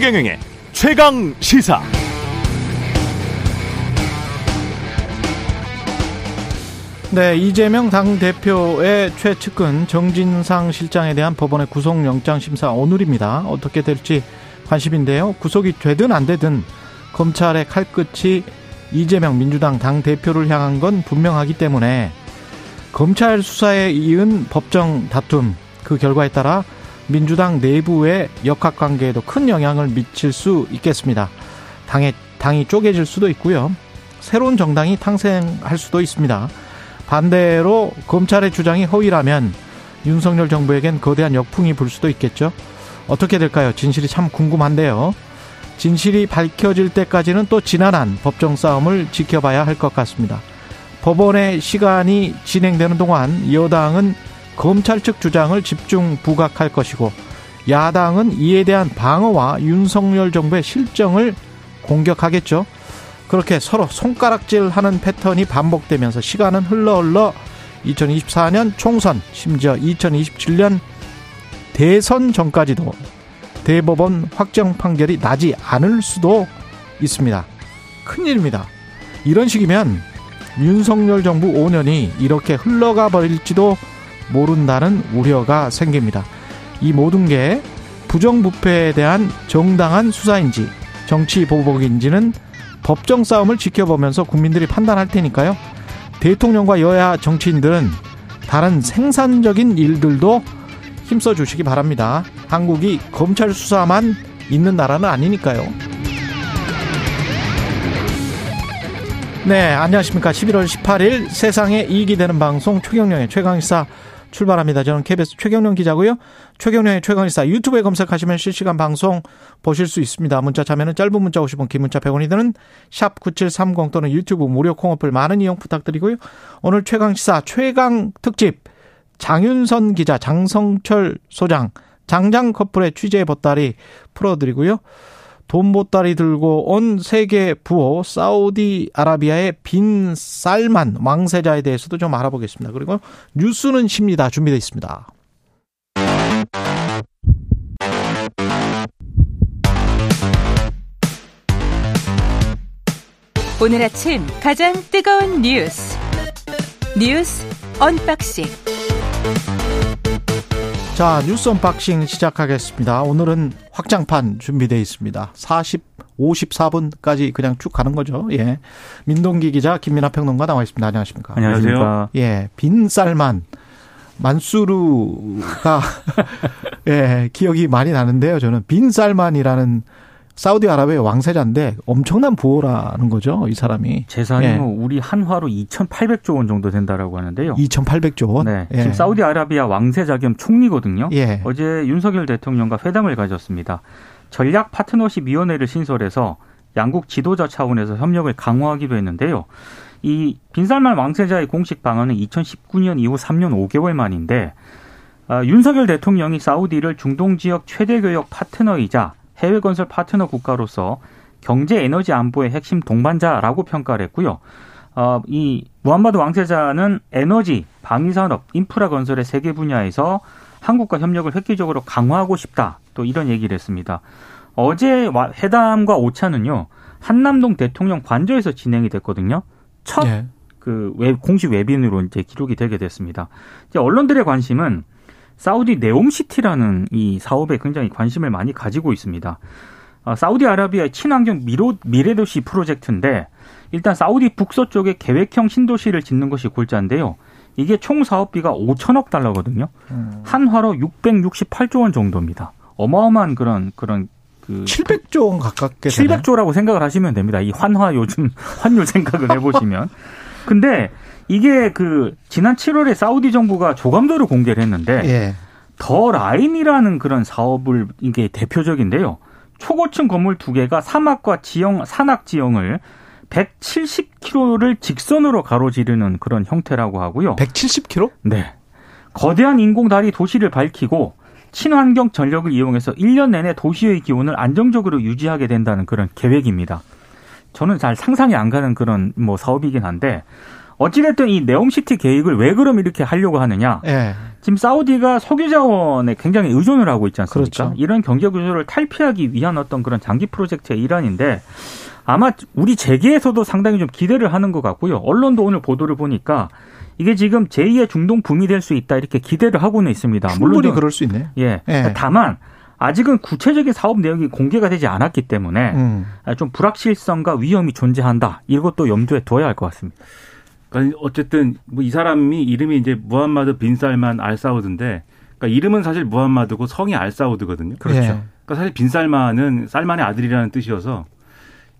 최경영의 최강 시사. 네, 이재명 당대표의 최측근 정진상 실장에 대한 법원의 구속영장 심사 오늘입니다. 어떻게 될지 관심인데요. 구속이 되든 안 되든 검찰의 칼끝이 이재명 민주당 당대표를 향한 건 분명하기 때문에 검찰 수사에 이은 법정 다툼 그 결과에 따라 민주당 내부의 역학관계에도 큰 영향을 미칠 수 있겠습니다. 당의 당이 쪼개질 수도 있고요. 새로운 정당이 탄생할 수도 있습니다. 반대로 검찰의 주장이 허위라면 윤석열 정부에겐 거대한 역풍이 불 수도 있겠죠. 어떻게 될까요? 진실이 참 궁금한데요. 진실이 밝혀질 때까지는 또 지난한 법정 싸움을 지켜봐야 할 것 같습니다. 법원의 시간이 진행되는 동안 여당은 검찰 측 주장을 집중 부각할 것이고 야당은 이에 대한 방어와 윤석열 정부의 실정을 공격하겠죠. 그렇게 서로 손가락질 하는 패턴이 반복되면서 시간은 흘러 흘러 2024년 총선, 심지어 2027년 대선 전까지도 대법원 확정 판결이 나지 않을 수도 있습니다. 큰일입니다. 이런 식이면 윤석열 정부 5년이 이렇게 흘러가 버릴지도 모른다는 우려가 생깁니다. 이 모든 게 부정부패에 대한 정당한 수사인지 정치 보복인지는 법정 싸움을 지켜보면서 국민들이 판단할 테니까요. 대통령과 여야 정치인들은 다른 생산적인 일들도 힘써 주시기 바랍니다. 한국이 검찰 수사만 있는 나라는 아니니까요. 네, 안녕하십니까. 11월 18일 세상에 이익이 되는 방송 최경령의 최강시사 출발합니다. 저는 KBS 최경령 기자고요. 최경령의 최강시사 유튜브에 검색하시면 실시간 방송 보실 수 있습니다. 문자 참여는 짧은 문자 50원, 긴 문자 100원이 드는 샵 9730 또는 유튜브 무료 콩어플 많은 이용 부탁드리고요. 오늘 최강시사 최강 특집 장윤선 기자, 장성철 소장, 장장 커플의 취재 보따리 풀어드리고요. 돈 보따리 들고 온 세계 부호 사우디아라비아의 빈 살만 왕세자에 대해서도 좀 알아보겠습니다. 그리고 뉴스는 쉽니다. 준비되어 있습니다. 오늘 아침 가장 뜨거운 뉴스 뉴스 unboxing 자, 뉴스 unboxing 시작하겠습니다. 오늘은 확장판 준비되어 있습니다. 40, 54분까지 그냥 쭉 가는 거죠. 예. 민동기 기자, 김민아 평론가 나와 있습니다. 안녕하십니까. 안녕하세요. 예. 빈 살만. 만수르가, 예, 기억이 많이 나는데요. 저는 빈 살만이라는 사우디아라비아 왕세자인데 엄청난 부호라는 거죠, 이 사람이. 재산이 예. 뭐 우리 한화로 2,800조 원 정도 된다라고 하는데요. 2,800조 원? 네. 예. 지금 사우디아라비아 왕세자 겸 총리거든요. 예. 어제 윤석열 대통령과 회담을 가졌습니다. 전략 파트너십 위원회를 신설해서 양국 지도자 차원에서 협력을 강화하기도 했는데요. 이 빈살만 왕세자의 공식 방언은 2019년 이후 3년 5개월 만인데 아, 윤석열 대통령이 사우디를 중동 지역 최대 교역 파트너이자 해외 건설 파트너 국가로서 경제 에너지 안보의 핵심 동반자라고 평가를 했고요. 어, 이 무함마드 왕세자는 에너지, 방위산업, 인프라 건설의 세계 분야에서 한국과 협력을 획기적으로 강화하고 싶다. 또 이런 얘기를 했습니다. 어제 회담과 오차는요. 한남동 대통령 관저에서 진행이 됐거든요. 첫 네. 그 공식 웨빈으로 이제 기록이 되게 됐습니다. 이제 언론들의 관심은 사우디 네옴시티라는 이 사업에 굉장히 관심을 많이 가지고 있습니다. 어, 사우디아라비아의 친환경 미로, 미래도시 프로젝트인데 일단 사우디 북서쪽에 계획형 신도시를 짓는 것이 골자인데요. 이게 총 사업비가 5천억 달러거든요. 음. 한화로 668조 원 정도입니다. 어마어마한 그런 그런 그 700조 원 가깝게 700조라고 생각을 하시면 됩니다. 이 환화 요즘 환율 생각을 해보시면. 근데 이게 그 지난 7월에 사우디 정부가 조감도를 공개를 했는데 예. 더 라인이라는 그런 사업을 이게 대표적인데요. 초고층 건물 두 개가 사막과 지형 산악 지형을 170km를 직선으로 가로지르는 그런 형태라고 하고요. 170km? 네. 거대한 인공 다리 도시를 밝히고 친환경 전력을 이용해서 1년 내내 도시의 기온을 안정적으로 유지하게 된다는 그런 계획입니다. 저는 잘 상상이 안 가는 그런 뭐 사업이긴 한데 어찌됐든 이 네옴시티 계획을 왜 그럼 이렇게 하려고 하느냐. 예. 지금 사우디가 석유 자원에 굉장히 의존을 하고 있지 않습니까? 그렇죠. 이런 경제 구조를 탈피하기 위한 어떤 그런 장기 프로젝트의 일환인데 아마 우리 재계에서도 상당히 좀 기대를 하는 것 같고요. 언론도 오늘 보도를 보니까 이게 지금 제2의 중동 붐이 될 수 있다 이렇게 기대를 하고는 있습니다. 좀- 그럴 수 있네요. 예. 예. 다만 아직은 구체적인 사업 내용이 공개가 되지 않았기 때문에 음. 좀 불확실성과 위험이 존재한다. 이것도 염두에 둬야 할 것 같습니다. 그러니까 어쨌든 뭐 이 사람이 이름이 이제 무함마드 빈 살만 알 사우드인데 그러니까 이름은 사실 무함마드고 성이 알 사우드거든요. 그렇죠. 예. 그러니까 사실 빈 살만은 살만의 아들이라는 뜻이어서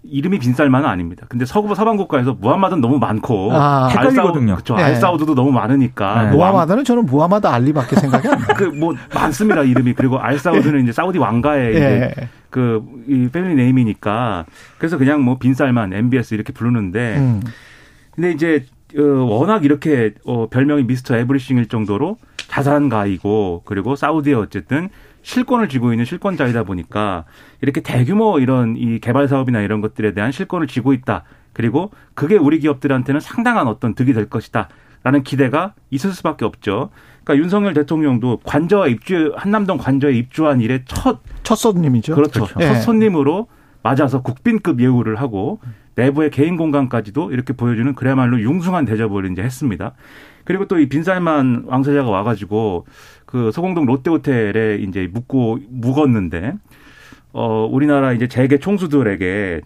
이름이 빈 살만은 아닙니다. 근데 서구 서방 국가에서 무함마드는 너무 많고 아. 헷갈리거든요. 그렇죠. 예. 알 사우드도 너무 많으니까 네. 무하마드는 저는 무하마드 알리밖에 생각이 안 나요. 그뭐 많습니다 이름이 그리고 알 사우드는 이제 사우디 왕가의 이제 예. 그이 family name이니까 그래서 그냥 뭐 빈살만 MBS 이렇게 부르는데 음. 근데 이제 어, 워낙 이렇게 어, 별명이 미스터 에브리싱일 정도로 자산가이고 그리고 사우디에 어쨌든 실권을 쥐고 있는 실권자이다 보니까 이렇게 대규모 이런 이 개발 사업이나 이런 것들에 대한 실권을 쥐고 있다. 그리고 그게 우리 기업들한테는 상당한 어떤 득이 될 것이다. 라는 기대가 있을 수밖에 없죠. 그러니까 윤석열 대통령도 관저에 입주 한남동 관저에 입주한 이래 첫첫 손님이죠. 그렇죠. 예. 첫 손님으로 맞아서 국빈급 예우를 하고 내부의 개인 공간까지도 이렇게 보여주는 그야말로 융숭한 대접을 이제 했습니다. 그리고 또 이 빈살만 왕세자가 와가지고 그 소공동 롯데호텔에 이제 묵고 묵었는데 어 우리나라 이제 재계 총수들에게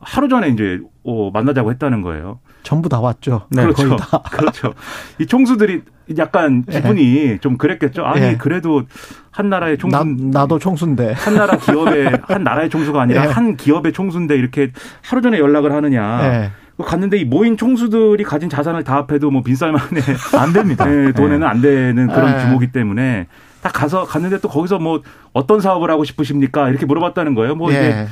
하루 전에 이제 어, 만나자고 했다는 거예요. 전부 다 왔죠. 네, 그렇죠. 다. 그렇죠. 이 총수들이 약간 기분이 좀 그랬겠죠. 아니 예. 그래도 한 나라의 총수 나, 나도 총수인데. 한 나라 기업의 한 나라의 총수가 아니라 예. 한 기업의 총수인데 이렇게 하루 전에 연락을 하느냐. 예. 갔는데 이 모인 총수들이 가진 자산을 다 합해도 뭐 빈쌀만의 안 됩니다. 예, 돈에는 안 되는 그런 예. 규모기 때문에 딱 가서 갔는데 또 거기서 뭐 어떤 사업을 하고 싶으십니까 이렇게 물어봤다는 거예요. 뭐 이제 예.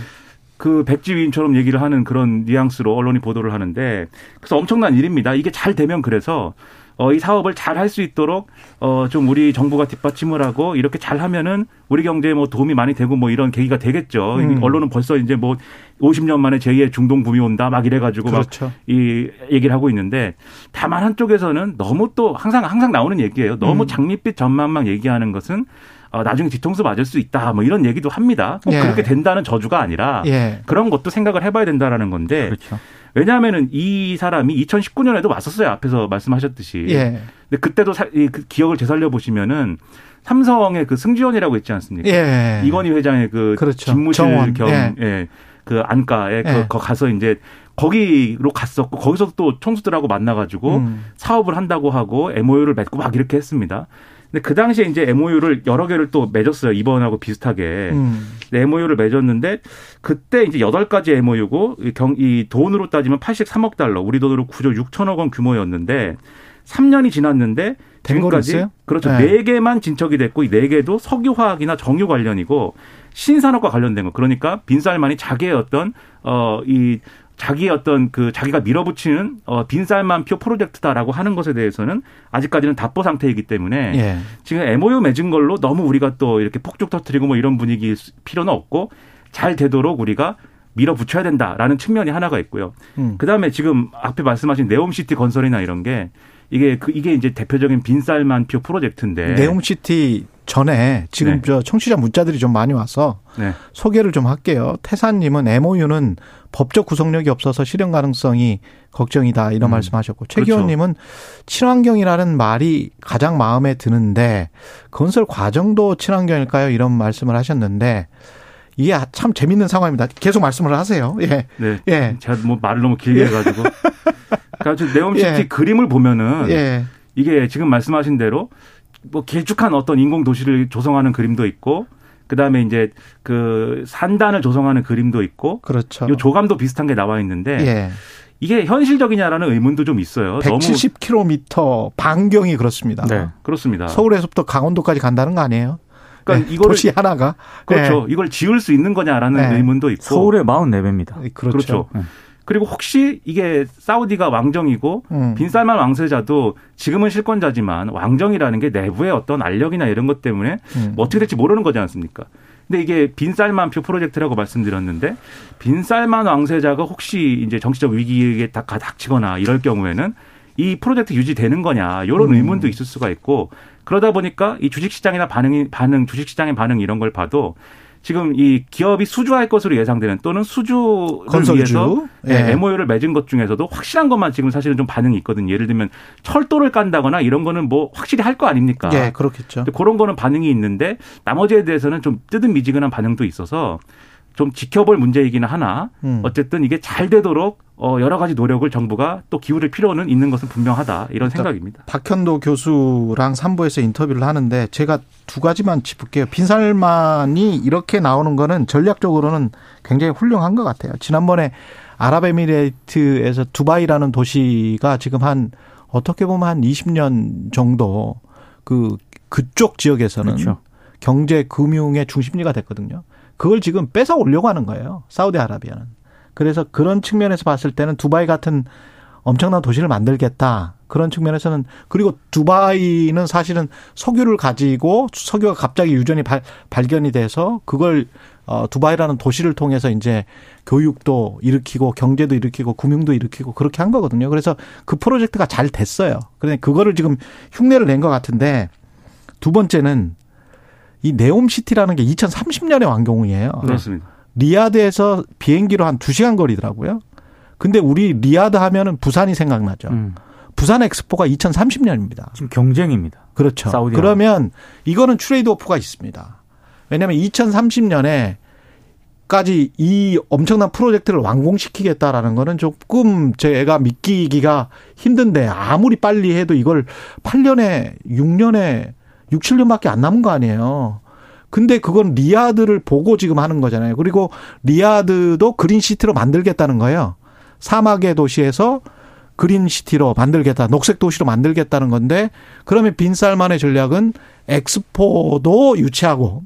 그 백지위인처럼 얘기를 하는 그런 뉘앙스로 언론이 보도를 하는데 그래서 엄청난 일입니다. 이게 잘 되면 그래서 어, 이 사업을 잘 할 수 있도록 어, 좀 우리 정부가 뒷받침을 하고 이렇게 잘 하면은 우리 경제에 뭐 도움이 많이 되고 뭐 이런 계기가 되겠죠. 음. 언론은 벌써 이제 뭐 50년 만에 제2의 중동 붐이 온다 막 이래가지고 그렇죠. 막이 얘기를 하고 있는데 다만 한쪽에서는 너무 또 항상 항상 나오는 얘기예요. 너무 음. 장밋빛 전망만 얘기하는 것은 어, 나중에 뒤통수 맞을 수 있다 뭐 이런 얘기도 합니다. 꼭 예. 그렇게 된다는 저주가 아니라 예. 그런 것도 생각을 해봐야 된다라는 건데 그렇죠. 왜냐하면은 이 사람이 2019년에도 왔었어요 앞에서 말씀하셨듯이. 예. 근데 그때도 사, 이, 그 기억을 되살려 보시면은 삼성의 그 승지원이라고 있지 않습니까? 예. 이건희 회장의 그 그렇죠. 집무실. 겸 예. 예. 그 안가에 예. 그, 거 가서 이제 거기로 갔었고 거기서 또 총수들하고 만나가지고 음. 사업을 한다고 하고 MOU를 맺고 막 이렇게 했습니다. 근데 그 당시에 이제 MOU를 여러 개를 또 맺었어요. 이번하고 비슷하게. 음. MOU를 맺었는데 그때 이제 여덟 가지 MOU고 이, 경, 이 돈으로 따지면 83억 달러, 우리 돈으로 9조 6천억 원 규모였는데 3년이 지났는데 지금까지? 그렇죠. 네. 네 개만 진척이 됐고 이 네 개도 석유화학이나 정유 관련이고 신산업과 관련된 거. 그러니까 빈살만이 자기의 어떤 어이 자기의 어떤 그 자기가 밀어붙이는 어 빈살만 표 프로젝트다라고 하는 것에 대해서는 아직까지는 답보 상태이기 때문에 예. 지금 MOU 맺은 걸로 너무 우리가 또 이렇게 폭죽 터트리고 뭐 이런 분위기일 수- 필요는 없고 잘 되도록 우리가 밀어붙여야 된다라는 측면이 하나가 있고요. 음. 그 다음에 지금 앞에 말씀하신 네옴시티 건설이나 이런 게 이게 그 이게 이제 대표적인 빈쌀만표 프로젝트인데 네옴시티 전에 지금 네. 저 청취자 문자들이 좀 많이 와서 네. 소개를 좀 할게요. 태산님은 MOU는 법적 구속력이 없어서 실현 가능성이 걱정이다 이런 음. 말씀하셨고 그렇죠. 최기호님은 친환경이라는 말이 가장 마음에 드는데 건설 과정도 친환경일까요? 이런 말씀을 하셨는데 이게 참 재밌는 상황입니다. 계속 말씀을 하세요. 예, 네. 예, 제가 뭐 말을 너무 길게 해가지고. 그러니까 저 네옴시티 예. 그림을 보면은 예, 이게 지금 말씀하신 대로 뭐 길쭉한 어떤 인공 도시를 조성하는 그림도 있고 그다음에 이제 그 산단을 조성하는 그림도 있고 그렇죠. 요 조감도 비슷한 게 나와 있는데 예, 이게 현실적이냐라는 의문도 좀 있어요. 너무 170km 반경이 그렇습니다. 네. 그렇습니다. 서울에서부터 강원도까지 간다는 거 아니에요? 그러니까 네, 이거를 도시 하나가 그렇죠. 이걸 지을 수 있는 거냐라는 네. 의문도 있고 서울의 44배입니다. 네, 그렇죠. 그렇죠. 네. 그리고 혹시 이게 사우디가 왕정이고 음. 빈살만 왕세자도 지금은 실권자지만 왕정이라는 게 내부의 어떤 알력이나 이런 것 때문에 음. 뭐 어떻게 될지 모르는 거지 않습니까? 근데 이게 빈살만 표 프로젝트라고 말씀드렸는데 빈살만 왕세자가 혹시 이제 정치적 위기에 딱 닥치거나 이럴 경우에는 이 프로젝트 유지되는 거냐 이런 음. 의문도 있을 수가 있고 그러다 보니까 이 주식시장이나 반응이 반응 주식시장의 반응 이런 걸 봐도 지금 이 기업이 수주할 것으로 예상되는 또는 수주를 건설주. 위해서 예. MOU를 맺은 것 중에서도 확실한 것만 지금 사실은 좀 반응이 있거든요. 예를 들면 철도를 깐다거나 이런 거는 뭐 확실히 할 거 아닙니까? 예, 그렇겠죠. 그런 거는 반응이 있는데 나머지에 대해서는 좀 뜨뜻미지근한 반응도 있어서 좀 지켜볼 문제이기는 하나 음. 어쨌든 이게 잘 되도록 어 여러 가지 노력을 정부가 또 기울일 필요는 있는 것은 분명하다 이런 생각입니다. 박현도 교수랑 3부에서 인터뷰를 하는데 제가 두 가지만 짚을게요. 빈살만이 이렇게 나오는 거는 전략적으로는 굉장히 훌륭한 것 같아요. 지난번에 아랍에미레이트에서 두바이라는 도시가 지금 한 어떻게 보면 한 20년 정도 그 그쪽 지역에서는 그렇죠. 경제 금융의 중심지가 됐거든요. 그걸 지금 뺏어 오려고 하는 거예요. 사우디아라비아는. 그래서 그런 측면에서 봤을 때는 두바이 같은 엄청난 도시를 만들겠다. 그런 측면에서는 그리고 두바이는 사실은 석유를 가지고 석유가 갑자기 유전이 발, 발견이 돼서 그걸 어 두바이라는 도시를 통해서 이제 교육도 일으키고 경제도 일으키고 금융도 일으키고 그렇게 한 거거든요. 그래서 그 프로젝트가 잘 됐어요. 그런데 그거를 지금 흉내를 낸 것 같은데 두 번째는 이 네옴시티라는 게 2030년에 완공이에요. 그렇습니다. 리야드에서 비행기로 한 2시간 거리더라고요. 근데 우리 리야드 하면은 부산이 생각나죠. 음. 부산 엑스포가 2030년입니다. 지금 경쟁입니다. 그렇죠. 사우디아라비아. 그러면 이거는 trade off가 있습니다. 왜냐하면 2030년에 까지 이 엄청난 프로젝트를 완공시키겠다라는 거는 조금 제가 믿기기가 힘든데 아무리 빨리 해도 이걸 8년에 6년에 6, 7년밖에 안 남은 거 아니에요. 근데 그건 리야드를 보고 지금 하는 거잖아요. 그리고 리야드도 그린시티로 만들겠다는 거예요. 사막의 도시에서 그린시티로 만들겠다. 녹색 도시로 만들겠다는 건데 그러면 빈살만의 전략은 엑스포도 유치하고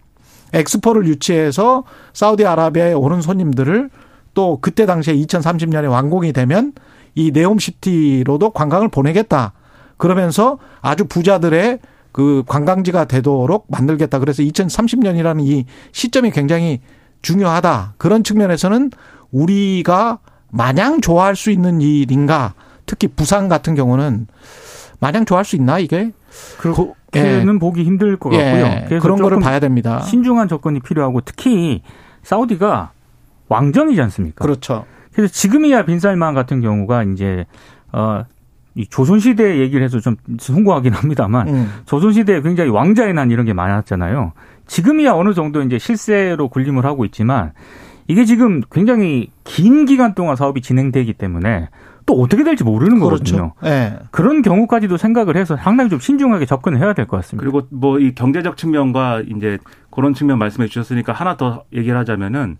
엑스포를 유치해서 사우디아라비아에 오는 손님들을 또 그때 당시에 2030년에 완공이 되면 이 네옴시티로도 관광을 보내겠다. 그러면서 아주 부자들의 그 관광지가 되도록 만들겠다. 그래서 2030년이라는 이 시점이 굉장히 중요하다. 그런 측면에서는 우리가 마냥 좋아할 수 있는 일인가? 특히 부산 같은 경우는 마냥 좋아할 수 있나 이게? 그렇게는 보기 힘들 것 같고요. 예, 그래서 그런 거를 봐야 됩니다. 신중한 접근이 필요하고 특히 사우디가 왕정이지 않습니까? 그렇죠. 그래서 지금이야 빈살만 같은 경우가 이제 어. 이 조선시대 얘기를 해서 좀 송구하긴 합니다만 음. 조선시대에 굉장히 왕자의 난 이런 게 많았잖아요. 지금이야 어느 정도 이제 실세로 군림을 하고 있지만 이게 지금 굉장히 긴 기간 동안 사업이 진행되기 때문에 또 어떻게 될지 모르는 거거든요. 그렇죠. 예. 그런 경우까지도 생각을 해서 상당히 좀 신중하게 접근을 해야 될 것 같습니다. 그리고 뭐 이 경제적 측면과 이제 그런 측면 말씀해 주셨으니까 하나 더 얘기를 하자면은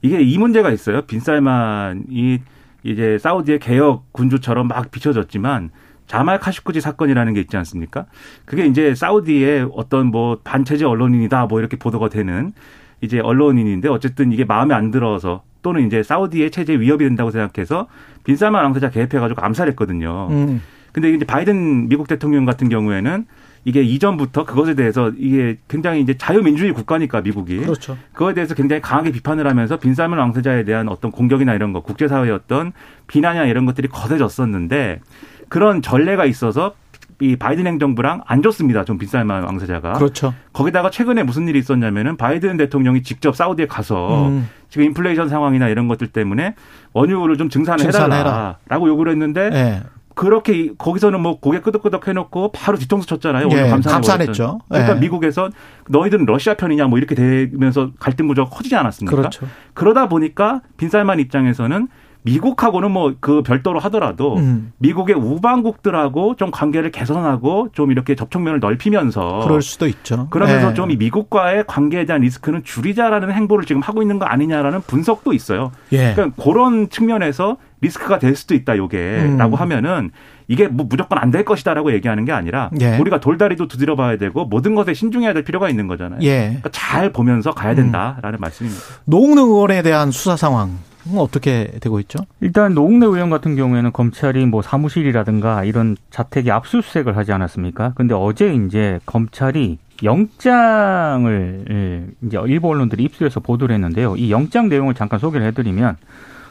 이게 이 문제가 있어요. 빈살만이 이제 사우디의 개혁 군주처럼 막 비춰졌지만 자말 카슈쿠지 사건이라는 게 있지 않습니까? 그게 이제 사우디의 어떤 뭐 반체제 언론인이다 뭐 이렇게 보도가 되는 이제 언론인인데 어쨌든 이게 마음에 안 들어서 또는 이제 사우디의 체제 위협이 된다고 생각해서 빈살만 왕세자 개입해가지고 암살했거든요. 음. 근데 이제 바이든 미국 대통령 같은 경우에는 이게 이전부터 그것에 대해서 이게 굉장히 이제 자유민주주의 국가니까 미국이 그렇죠. 그거에 대해서 굉장히 강하게 비판을 하면서 빈살만 왕세자에 대한 어떤 공격이나 이런 거 국제사회의 어떤 비난이나 이런 것들이 거세졌었는데 그런 전례가 있어서 이 바이든 행정부랑 안 좋습니다. 좀 빈살만 왕세자가. 그렇죠. 거기다가 최근에 무슨 일이 있었냐면은 바이든 대통령이 직접 사우디에 가서 음. 지금 인플레이션 상황이나 이런 것들 때문에 원유를 좀 증산을 증산해라. 요구를 했는데 예. 그렇게 이- 거기서는 뭐 고개 끄덕끄덕 해놓고 바로 뒤통수 쳤잖아요. 오늘 예, 감사했죠. 그러니까 예. 미국에서 너희들은 러시아 편이냐 뭐 이렇게 되면서 갈등 구조가 커지지 않았습니까? 그렇죠. 그러다 보니까 빈살만 입장에서는 미국하고는 뭐 그 별도로 하더라도 음. 미국의 우방국들하고 좀 관계를 개선하고 좀 이렇게 접촉면을 넓히면서 그럴 수도 있죠. 그러면서 예. 좀이 미국과의 관계에 대한 리스크는 줄이자라는 행보를 지금 하고 있는 거 아니냐라는 분석도 있어요. 예. 그러니까 그런 측면에서 리스크가 될 수도 있다 요게라고 음. 하면은 이게 뭐 무조건 안 될 것이다라고 얘기하는 게 아니라 예. 우리가 돌다리도 두드려 봐야 되고 모든 것에 신중해야 될 필요가 있는 거잖아요. 예. 그러니까 잘 보면서 가야 된다라는 말씀입니다. 노웅래 의원에 대한 수사 상황 어떻게 되고 있죠? 일단 노웅래 의원 같은 경우에는 검찰이 뭐 사무실이라든가 이런 자택에 압수수색을 하지 않았습니까? 근데 어제 이제 검찰이 영장을 예, 이제 일부 언론들이 입수해서 보도를 했는데요. 이 영장 내용을 잠깐 소개를 해드리면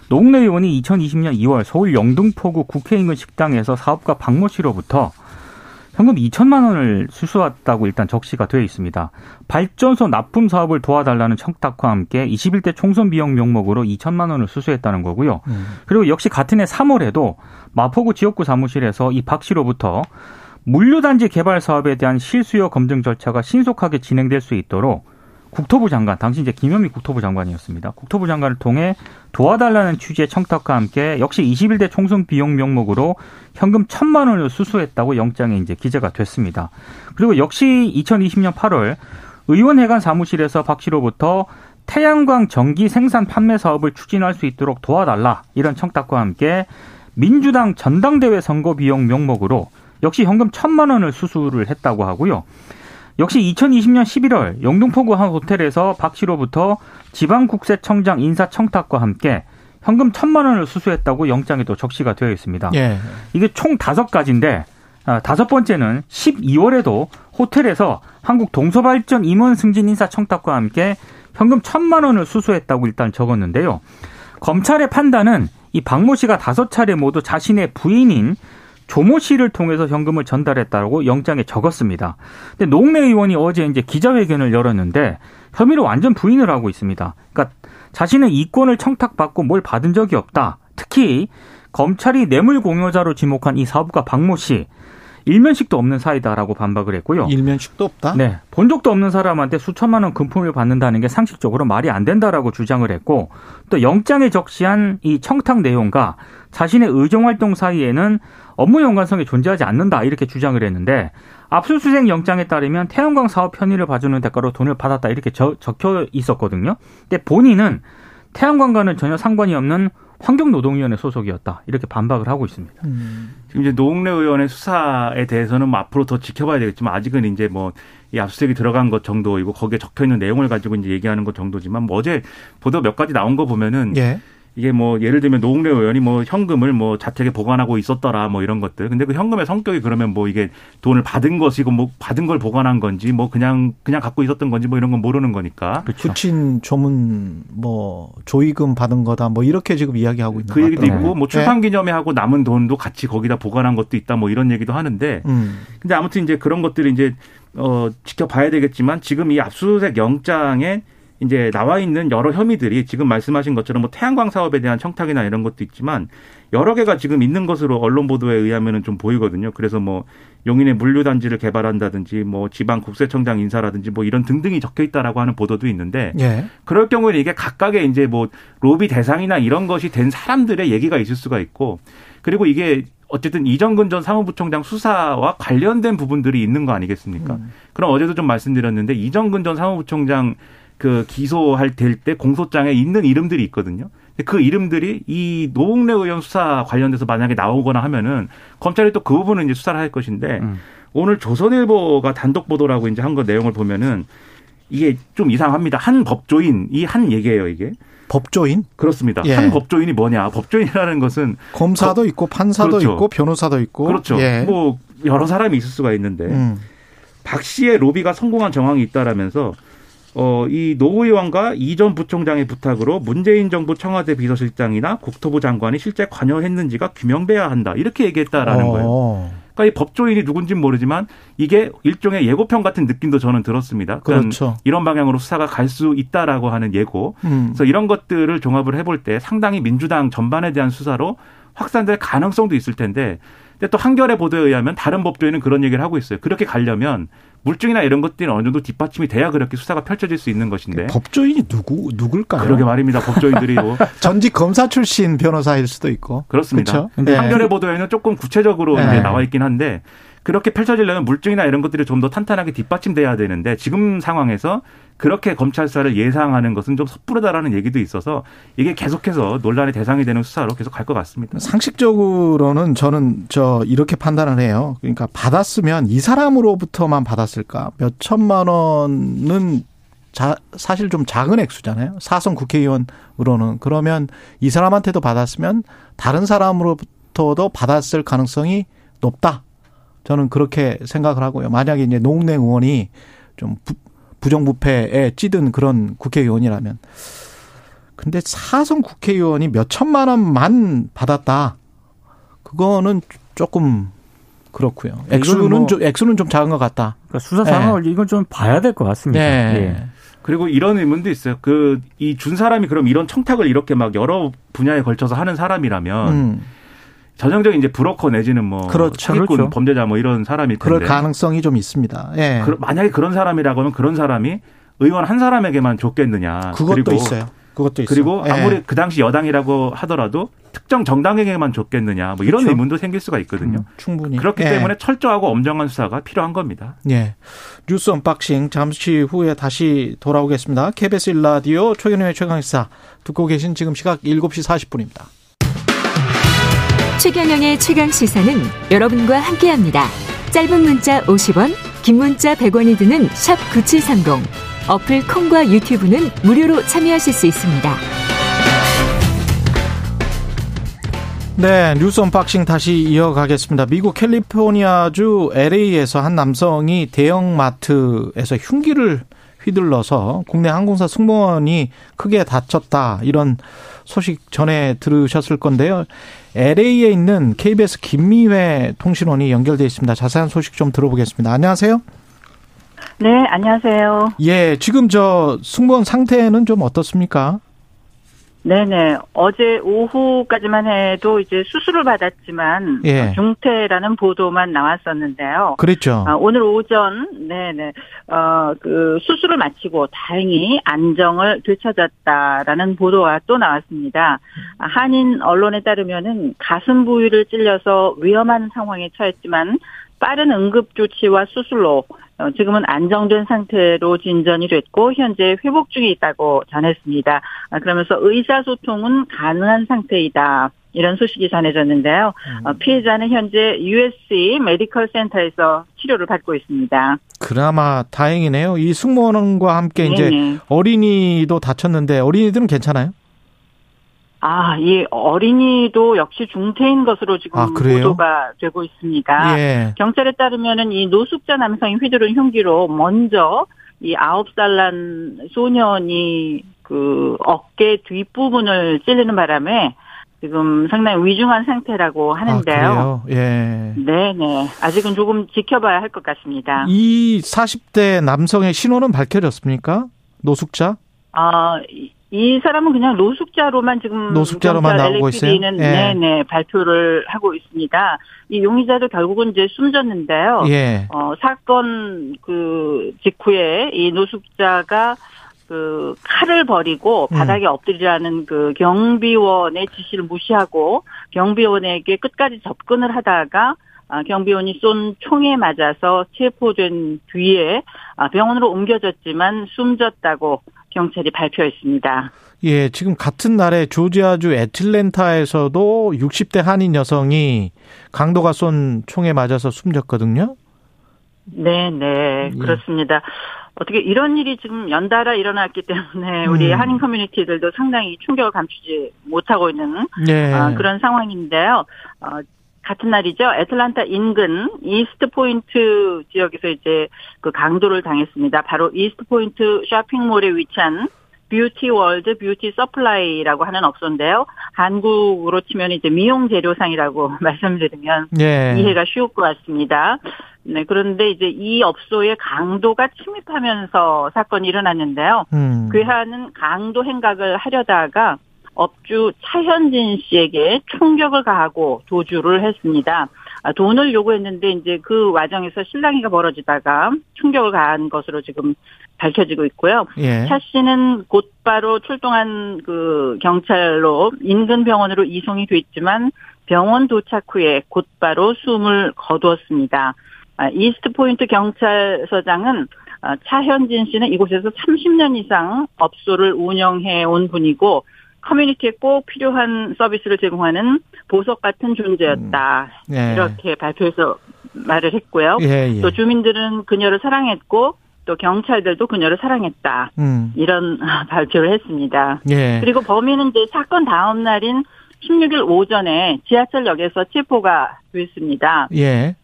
노웅래 의원이 2020년 2월 서울 영등포구 국회 인근 식당에서 사업가 박모 씨로부터 현금 2천만 원을 수수했다고 일단 적시가 되어 있습니다. 발전소 납품 사업을 도와달라는 청탁과 함께 21대 총선 비용 명목으로 2천만 원을 수수했다는 거고요. 음. 그리고 역시 같은 해 3월에도 마포구 지역구 사무실에서 이 박 씨로부터 물류단지 개발 사업에 대한 실수요 검증 절차가 신속하게 진행될 수 있도록 국토부 장관, 당시 이제 김현미 국토부 장관이었습니다. 국토부 장관을 통해 도와달라는 취지의 청탁과 함께 역시 21대 총선 비용 명목으로 현금 천만 원을 수수했다고 영장에 이제 기재가 됐습니다. 그리고 역시 2020년 8월 의원회관 사무실에서 박 씨로부터 태양광 전기 생산 판매 사업을 추진할 수 있도록 도와달라 이런 청탁과 함께 민주당 전당대회 선거 비용 명목으로 역시 현금 천만 원을 수수를 했다고 하고요. 역시 2020년 11월 영등포구 한 호텔에서 박 씨로부터 지방국세청장 인사 청탁과 함께 현금 천만 원을 수수했다고 영장에 또 적시가 되어 있습니다. 예. 이게 총 다섯 가지인데 아, 다섯 번째는 12월에도 호텔에서 한국 동서발전 임원 승진 인사 청탁과 함께 현금 천만 원을 수수했다고 일단 적었는데요. 검찰의 판단은 이 박모 씨가 다섯 차례 모두 자신의 부인인 조모 씨를 통해서 현금을 전달했다고 영장에 적었습니다. 근데 노웅래 의원이 어제 이제 기자회견을 열었는데 혐의를 완전 부인을 하고 있습니다. 그러니까 자신은 이권을 청탁받고 뭘 받은 적이 없다. 특히 검찰이 뇌물 공여자로 지목한 이 사업가 박모 씨 일면식도 없는 사이다라고 반박을 했고요. 일면식도 없다? 네. 본 적도 없는 사람한테 수천만 원 금품을 받는다는 게 상식적으로 말이 안 된다라고 주장을 했고 또 영장에 적시한 이 청탁 내용과 자신의 의정 활동 사이에는 업무 연관성이 존재하지 않는다 이렇게 주장을 했는데 압수수색 영장에 따르면 태양광 사업 편의를 봐주는 대가로 돈을 받았다 이렇게 저, 적혀 있었거든요. 근데 본인은 태양광과는 전혀 상관이 없는 환경노동위원회 소속이었다 이렇게 반박을 하고 있습니다. 음. 지금 이제 노웅래 의원의 수사에 대해서는 뭐 앞으로 더 지켜봐야 되겠지만 아직은 이제 뭐 이 압수수색이 들어간 것 정도이고 거기에 적혀 있는 내용을 가지고 이제 얘기하는 것 정도지만 뭐 어제 보도 몇 가지 나온 거 보면은 예. 이게 뭐 예를 들면 노웅래 의원이 뭐 현금을 뭐 자택에 보관하고 있었더라 뭐 이런 것들. 근데 그 현금의 성격이 그러면 뭐 이게 돈을 받은 것이고 뭐 받은 걸 보관한 건지 뭐 그냥 그냥 갖고 있었던 건지 뭐 이런 건 모르는 거니까. 그렇죠. 푸친 조문 뭐 조의금 받은 거다 뭐 이렇게 지금 이야기하고 있는 그 얘기도 같더라고요. 있고 뭐 네. 출산 기념회 하고 남은 돈도 같이 거기다 보관한 것도 있다 뭐 이런 얘기도 하는데. 음. 근데 아무튼 이제 그런 것들이 이제 어 지켜봐야 되겠지만 지금 이 압수수색 영장에 이제 나와 있는 여러 혐의들이 지금 말씀하신 것처럼 뭐 태양광 사업에 대한 청탁이나 이런 것도 있지만 여러 개가 지금 있는 것으로 언론 보도에 의하면은 좀 보이거든요. 그래서 뭐 용인의 물류 단지를 개발한다든지 뭐 지방 국세청장 인사라든지 뭐 이런 등등이 적혀 있다라고 하는 보도도 있는데 예. 그럴 경우에는 이게 각각의 이제 뭐 로비 대상이나 이런 것이 된 사람들의 얘기가 있을 수가 있고 그리고 이게 어쨌든 이정근 전 사무부총장 수사와 관련된 부분들이 있는 거 아니겠습니까? 음. 그럼 어제도 좀 말씀드렸는데 이정근 전 사무부총장 그 기소할 될 때 공소장에 있는 이름들이 있거든요. 그 이름들이 이 노웅래 의원 수사 관련돼서 만약에 나오거나 하면은 검찰이 또 그 부분은 이제 수사를 할 것인데 음. 오늘 조선일보가 단독 보도라고 이제 한 거 내용을 보면은 이게 좀 이상합니다. 한 법조인 이 한 얘기예요, 이게. 법조인? 그렇습니다. 예. 한 법조인이 뭐냐? 법조인이라는 것은 검사도 거, 있고 판사도 그렇죠. 있고 변호사도 있고 그렇죠. 예. 뭐 여러 사람이 있을 수가 있는데 음. 박 씨의 로비가 성공한 정황이 있다라면서 어, 이 노 의원과 이 전 부총장의 부탁으로 문재인 정부 청와대 비서실장이나 국토부 장관이 실제 관여했는지가 규명돼야 한다. 이렇게 얘기했다라는 어. 거예요. 그러니까 이 법조인이 누군지는 모르지만 이게 일종의 예고편 같은 느낌도 저는 들었습니다. 그렇죠. 이런 방향으로 수사가 갈 수 있다라고 하는 예고. 음. 그래서 이런 것들을 종합을 해볼 때 상당히 민주당 전반에 대한 수사로 확산될 가능성도 있을 텐데 근데 또 한겨레 보도에 의하면 다른 법조인은 그런 얘기를 하고 있어요. 그렇게 가려면 물증이나 이런 것들이 어느 정도 뒷받침이 돼야 그렇게 수사가 펼쳐질 수 있는 것인데. 법조인이 누구 누굴까요? 그러게 말입니다. 법조인들이 뭐 전직 검사 출신 변호사일 수도 있고. 그렇습니다. 그렇죠? 네. 한겨레 보도에는 조금 구체적으로 네. 이제 나와 있긴 한데 그렇게 펼쳐지려면 물증이나 이런 것들이 좀 더 탄탄하게 뒷받침돼야 되는데 지금 상황에서 그렇게 검찰 수사를 예상하는 것은 좀 섣부르다라는 얘기도 있어서 이게 계속해서 논란의 대상이 되는 수사로 계속 갈 것 같습니다. 상식적으로는 저는 저 이렇게 판단을 해요. 그러니까 받았으면 이 사람으로부터만 받았을까? 몇 천만 원은 자, 사실 좀 작은 액수잖아요. 사선 국회의원으로는. 그러면 이 사람한테도 받았으면 다른 사람으로부터도 받았을 가능성이 높다. 저는 그렇게 생각을 하고요. 만약에 이제 노웅래 의원이 좀 부, 부정부패에 찌든 그런 국회의원이라면 근데 사선 국회의원이 몇 천만 원만 받았다. 그거는 조금 그렇고요. 액수는 뭐 좀 액수는 좀 작은 것 같다. 그러니까 수사 상황을 이건 좀 봐야 될 것 같습니다. 네. 예. 그리고 이런 의문도 있어요. 그 이 준 사람이 그럼 이런 청탁을 이렇게 막 여러 분야에 걸쳐서 하는 사람이라면 음, 전형적인 이제 브로커 내지는 뭐 그렇죠. 사기꾼 그렇죠. 범죄자 뭐 이런 사람일 텐데 그럴 가능성이 좀 있습니다. 예. 그- 만약에 그런 사람이라고 하면 그런 사람이 의원 한 사람에게만 줬겠느냐. 그것도 있어요. 그것도 있어요. 그리고 예. 아무리 그 당시 여당이라고 하더라도 특정 정당에게만 줬겠느냐. 뭐 이런 그렇죠. 의문도 생길 수가 있거든요. 음, 충분히 그렇기 예. 때문에 철저하고 엄정한 수사가 필요한 겁니다. 예. 뉴스 unboxing 잠시 후에 다시 돌아오겠습니다. KBS 1라디오 최경영의 최강시사 듣고 계신 지금 시각 7시 40분입니다. 최경영의 최강 시사는 여러분과 함께합니다. 짧은 문자 50원, 긴 문자 100원이 드는 샵 9730. 어플 콩과 유튜브는 무료로 참여하실 수 있습니다. 네, 뉴스 unboxing 다시 이어가겠습니다. 미국 캘리포니아주 LA에서 한 남성이 대형 마트에서 흉기를 휘둘러서 국내 항공사 승무원이 크게 다쳤다. 이런 소식 전에 들으셨을 건데요. LA에 있는 KBS 김미회 통신원이 연결돼 있습니다. 자세한 소식 좀 들어보겠습니다. 안녕하세요. 네, 안녕하세요. 예, 지금 저 승무원 상태는 좀 어떻습니까? 네네. 어제 오후까지만 해도 이제 수술을 받았지만 예. 어, 중태라는 보도만 나왔었는데요. 그랬죠. 아, 오늘 오전, 네네, 어, 그, 수술을 마치고 다행히 안정을 되찾았다라는 보도가 또 나왔습니다. 아, 한인 언론에 따르면은 가슴 부위를 찔려서 위험한 상황에 처했지만 빠른 응급 조치와 수술로 어, 지금은 안정된 상태로 진전이 됐고 현재 회복 중에 있다고 전했습니다. 아, 그러면서 의사소통은 가능한 상태이다. 이런 소식이 전해졌는데요. 어, 피해자는 현재 USC 메디컬 센터에서 치료를 받고 있습니다. 그나마 다행이네요. 이 승무원과 함께 이제 네네. 어린이도 다쳤는데 어린이들은 괜찮아요? 아, 이 어린이도 역시 중태인 것으로 지금 아? 보도가 되고 있습니다. 예. 경찰에 따르면은 이 노숙자 남성이 휘두른 흉기로 먼저 이 아홉 살 난 소년이 그 어깨 뒷부분을 찔리는 바람에 지금 상당히 위중한 상태라고 아, 하는데요. 그래요? 예. 네 네. 아직은 조금 지켜봐야 할 것 같습니다. 이 40대 남성의 신원은 밝혀졌습니까? 노숙자? 아, 이- 이 사람은 그냥 노숙자로만 지금 노숙자로만 나오고 있어요? LAPD는 예. 네네 발표를 하고 있습니다. 이 용의자도 결국은 이제 숨졌는데요. 예. 어, 사건 그 직후에 이 노숙자가 그 칼을 버리고 음. 바닥에 엎드리라는 그 경비원의 지시를 무시하고 경비원에게 끝까지 접근을 하다가 아, 경비원이 쏜 총에 맞아서 체포된 뒤에 아, 병원으로 옮겨졌지만 숨졌다고 경찰이 발표했습니다. 예, 지금 같은 날에 조지아주 애틀랜타에서도 60대 한인 여성이 강도가 쏜 총에 맞아서 숨졌거든요. 네, 네, 예. 그렇습니다. 어떻게 이런 일이 지금 연달아 일어났기 때문에 우리 음. 한인 커뮤니티들도 상당히 충격을 감추지 못하고 있는 예. 아, 그런 상황인데요. 어, 같은 날이죠. 애틀란타 인근 이스트 포인트 지역에서 이제 그 강도를 당했습니다. 바로 이스트 포인트 쇼핑몰에 위치한 뷰티 월드 beauty supply라고 하는 업소인데요. 한국으로 치면 이제 미용 재료상이라고 말씀드리면 예. 이해가 쉬울 것 같습니다. 네, 그런데 이제 이 업소에 강도가 침입하면서 사건이 일어났는데요. 음. 괴하는 강도 행각을 하려다가 업주 차현진 씨에게 충격을 가하고 도주를 했습니다. 아, 돈을 요구했는데 이제 그 와정에서 실랑이가 벌어지다가 충격을 가한 것으로 지금 밝혀지고 있고요. 예. 차 씨는 곧바로 출동한 그 경찰로 인근 병원으로 이송이 됐지만 병원 도착 후에 곧바로 숨을 거두었습니다. 아, 이스트 포인트 경찰서장은 아, 차현진 씨는 이곳에서 30년 이상 업소를 운영해 온 분이고 커뮤니티에 꼭 필요한 서비스를 제공하는 보석 같은 존재였다. 예. 이렇게 발표해서 말을 했고요. 예, 예. 또 주민들은 그녀를 사랑했고 또 경찰들도 그녀를 사랑했다. 음. 이런 발표를 했습니다. 예. 그리고 범인은 이제 사건 다음 날인 16일 오전에 지하철역에서 체포가 됐습니다. 예.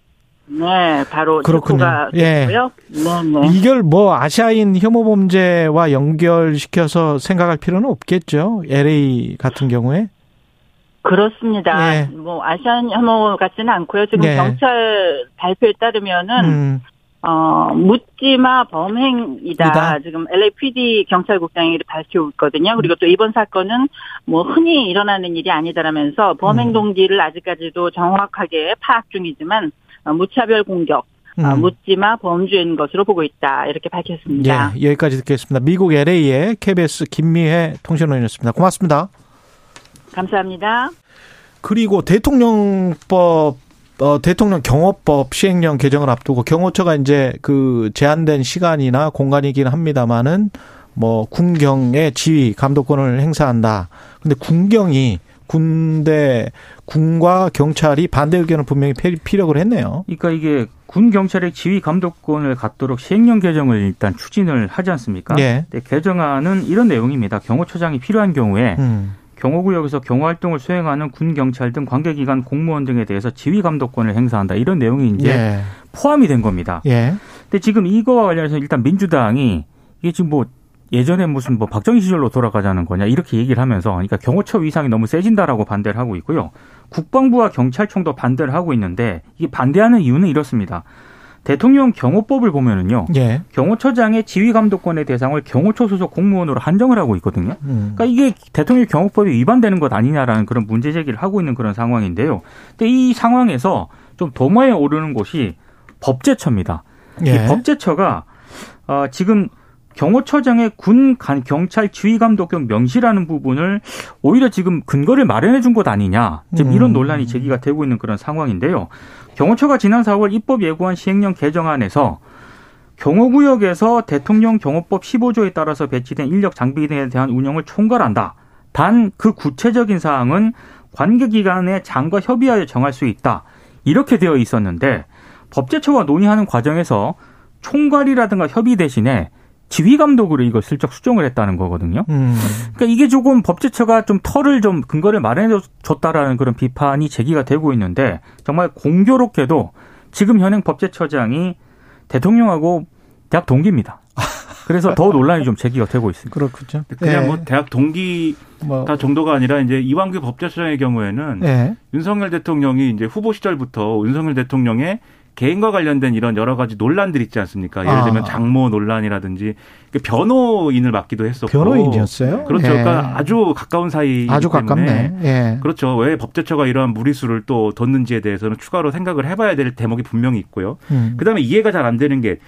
네, 바로 그렇군요. 예. 됐고요. 네, 네. 이걸 뭐 아시아인 혐오 범죄와 연결시켜서 생각할 필요는 없겠죠. LA 같은 경우에. 그렇습니다. 예. 뭐 아시안 혐오 같지는 않고요. 지금 네. 경찰 발표에 따르면은 음, 어 묻지마 범행이다. 이다. 지금 LAPD 경찰국장이 밝히고 있거든요. 그리고 또 이번 사건은 뭐 흔히 일어나는 일이 아니다라면서 범행 음. 동기를 아직까지도 정확하게 파악 중이지만 어, 무차별 공격, 어, 음. 묻지마 범죄인 것으로 보고 있다. 이렇게 밝혔습니다. 예, 여기까지 듣겠습니다. 미국 LA의 KBS 김미혜 통신원이었습니다. 고맙습니다. 감사합니다. 그리고 대통령법 어, 대통령 경호법 시행령 개정을 앞두고 경호처가 이제 그 제한된 시간이나 공간이긴 합니다만은 뭐 군경의 지휘 감독권을 행사한다. 근데 군경이 군대 군과 경찰이 반대 의견을 분명히 피- 피력을 했네요. 그러니까 이게 군 경찰의 지휘 감독권을 갖도록 시행령 개정을 일단 추진을 하지 않습니까? 예. 근데 개정안은 이런 내용입니다. 경호처장이 필요한 경우에 음. 경호구역에서 경호 활동을 수행하는 군 경찰 등 관계기관 공무원 등에 대해서 지휘 감독권을 행사한다. 이런 내용이 이제 예. 포함이 된 겁니다. 예. 근데 지금 이거와 관련해서 일단 민주당이 이게 지금 뭐 예전에 무슨 뭐 박정희 시절로 돌아가자는 거냐 이렇게 얘기를 하면서 그러니까 경호처 위상이 너무 세진다라고 반대를 하고 있고요. 국방부와 경찰청도 반대를 하고 있는데 이게 반대하는 이유는 이렇습니다. 대통령 경호법을 보면은요. 예. 경호처장의 지휘 감독권의 대상을 경호처 소속 공무원으로 한정을 하고 있거든요. 음. 그러니까 이게 대통령 경호법이 위반되는 것 아니냐라는 그런 문제 제기를 하고 있는 그런 상황인데요. 근데 이 상황에서 좀 도마에 오르는 곳이 법제처입니다. 예. 이 법제처가 어, 지금 경호처장의 군 간- 경찰 지휘 감독권 명시라는 부분을 오히려 지금 근거를 마련해 준 것 아니냐. 지금 이런 음. 논란이 제기가 되고 있는 그런 상황인데요. 경호처가 지난 4월 입법 예고한 시행령 개정안에서 경호구역에서 대통령 경호법 15조에 따라서 배치된 인력 장비 등에 대한 운영을 총괄한다. 단 그 구체적인 사항은 관계기관의 장과 협의하여 정할 수 있다. 이렇게 되어 있었는데 법제처와 논의하는 과정에서 총괄이라든가 협의 대신에 지휘 감독으로 이걸 슬쩍 수정을 했다는 거거든요. 음. 그러니까 이게 조금 법제처가 좀 털을 좀 근거를 마련해 줬다라는 그런 비판이 제기가 되고 있는데 정말 공교롭게도 지금 현행 법제처장이 대통령하고 대학 동기입니다. 그래서 더 논란이 좀 제기가 되고 있습니다. 그렇군요. 그냥 예. 뭐 대학 동기가 뭐 정도가 아니라 이제 이완규 법제처장의 경우에는 예. 윤석열 대통령이 이제 후보 시절부터 윤석열 대통령의 개인과 관련된 이런 여러 가지 논란들 있지 않습니까? 예를 들면 아. 장모 논란이라든지 그 변호인을 맡기도 했었고 변호인이었어요. 그렇죠. 예. 그러니까 아주 가까운 사이 아주 가깝네. 예. 그렇죠. 왜 법제처가 이러한 무리수를 또 뒀는지에 대해서는 추가로 생각을 해봐야 될 대목이 분명히 있고요. 음. 그다음에 이해가 잘 안 되는 게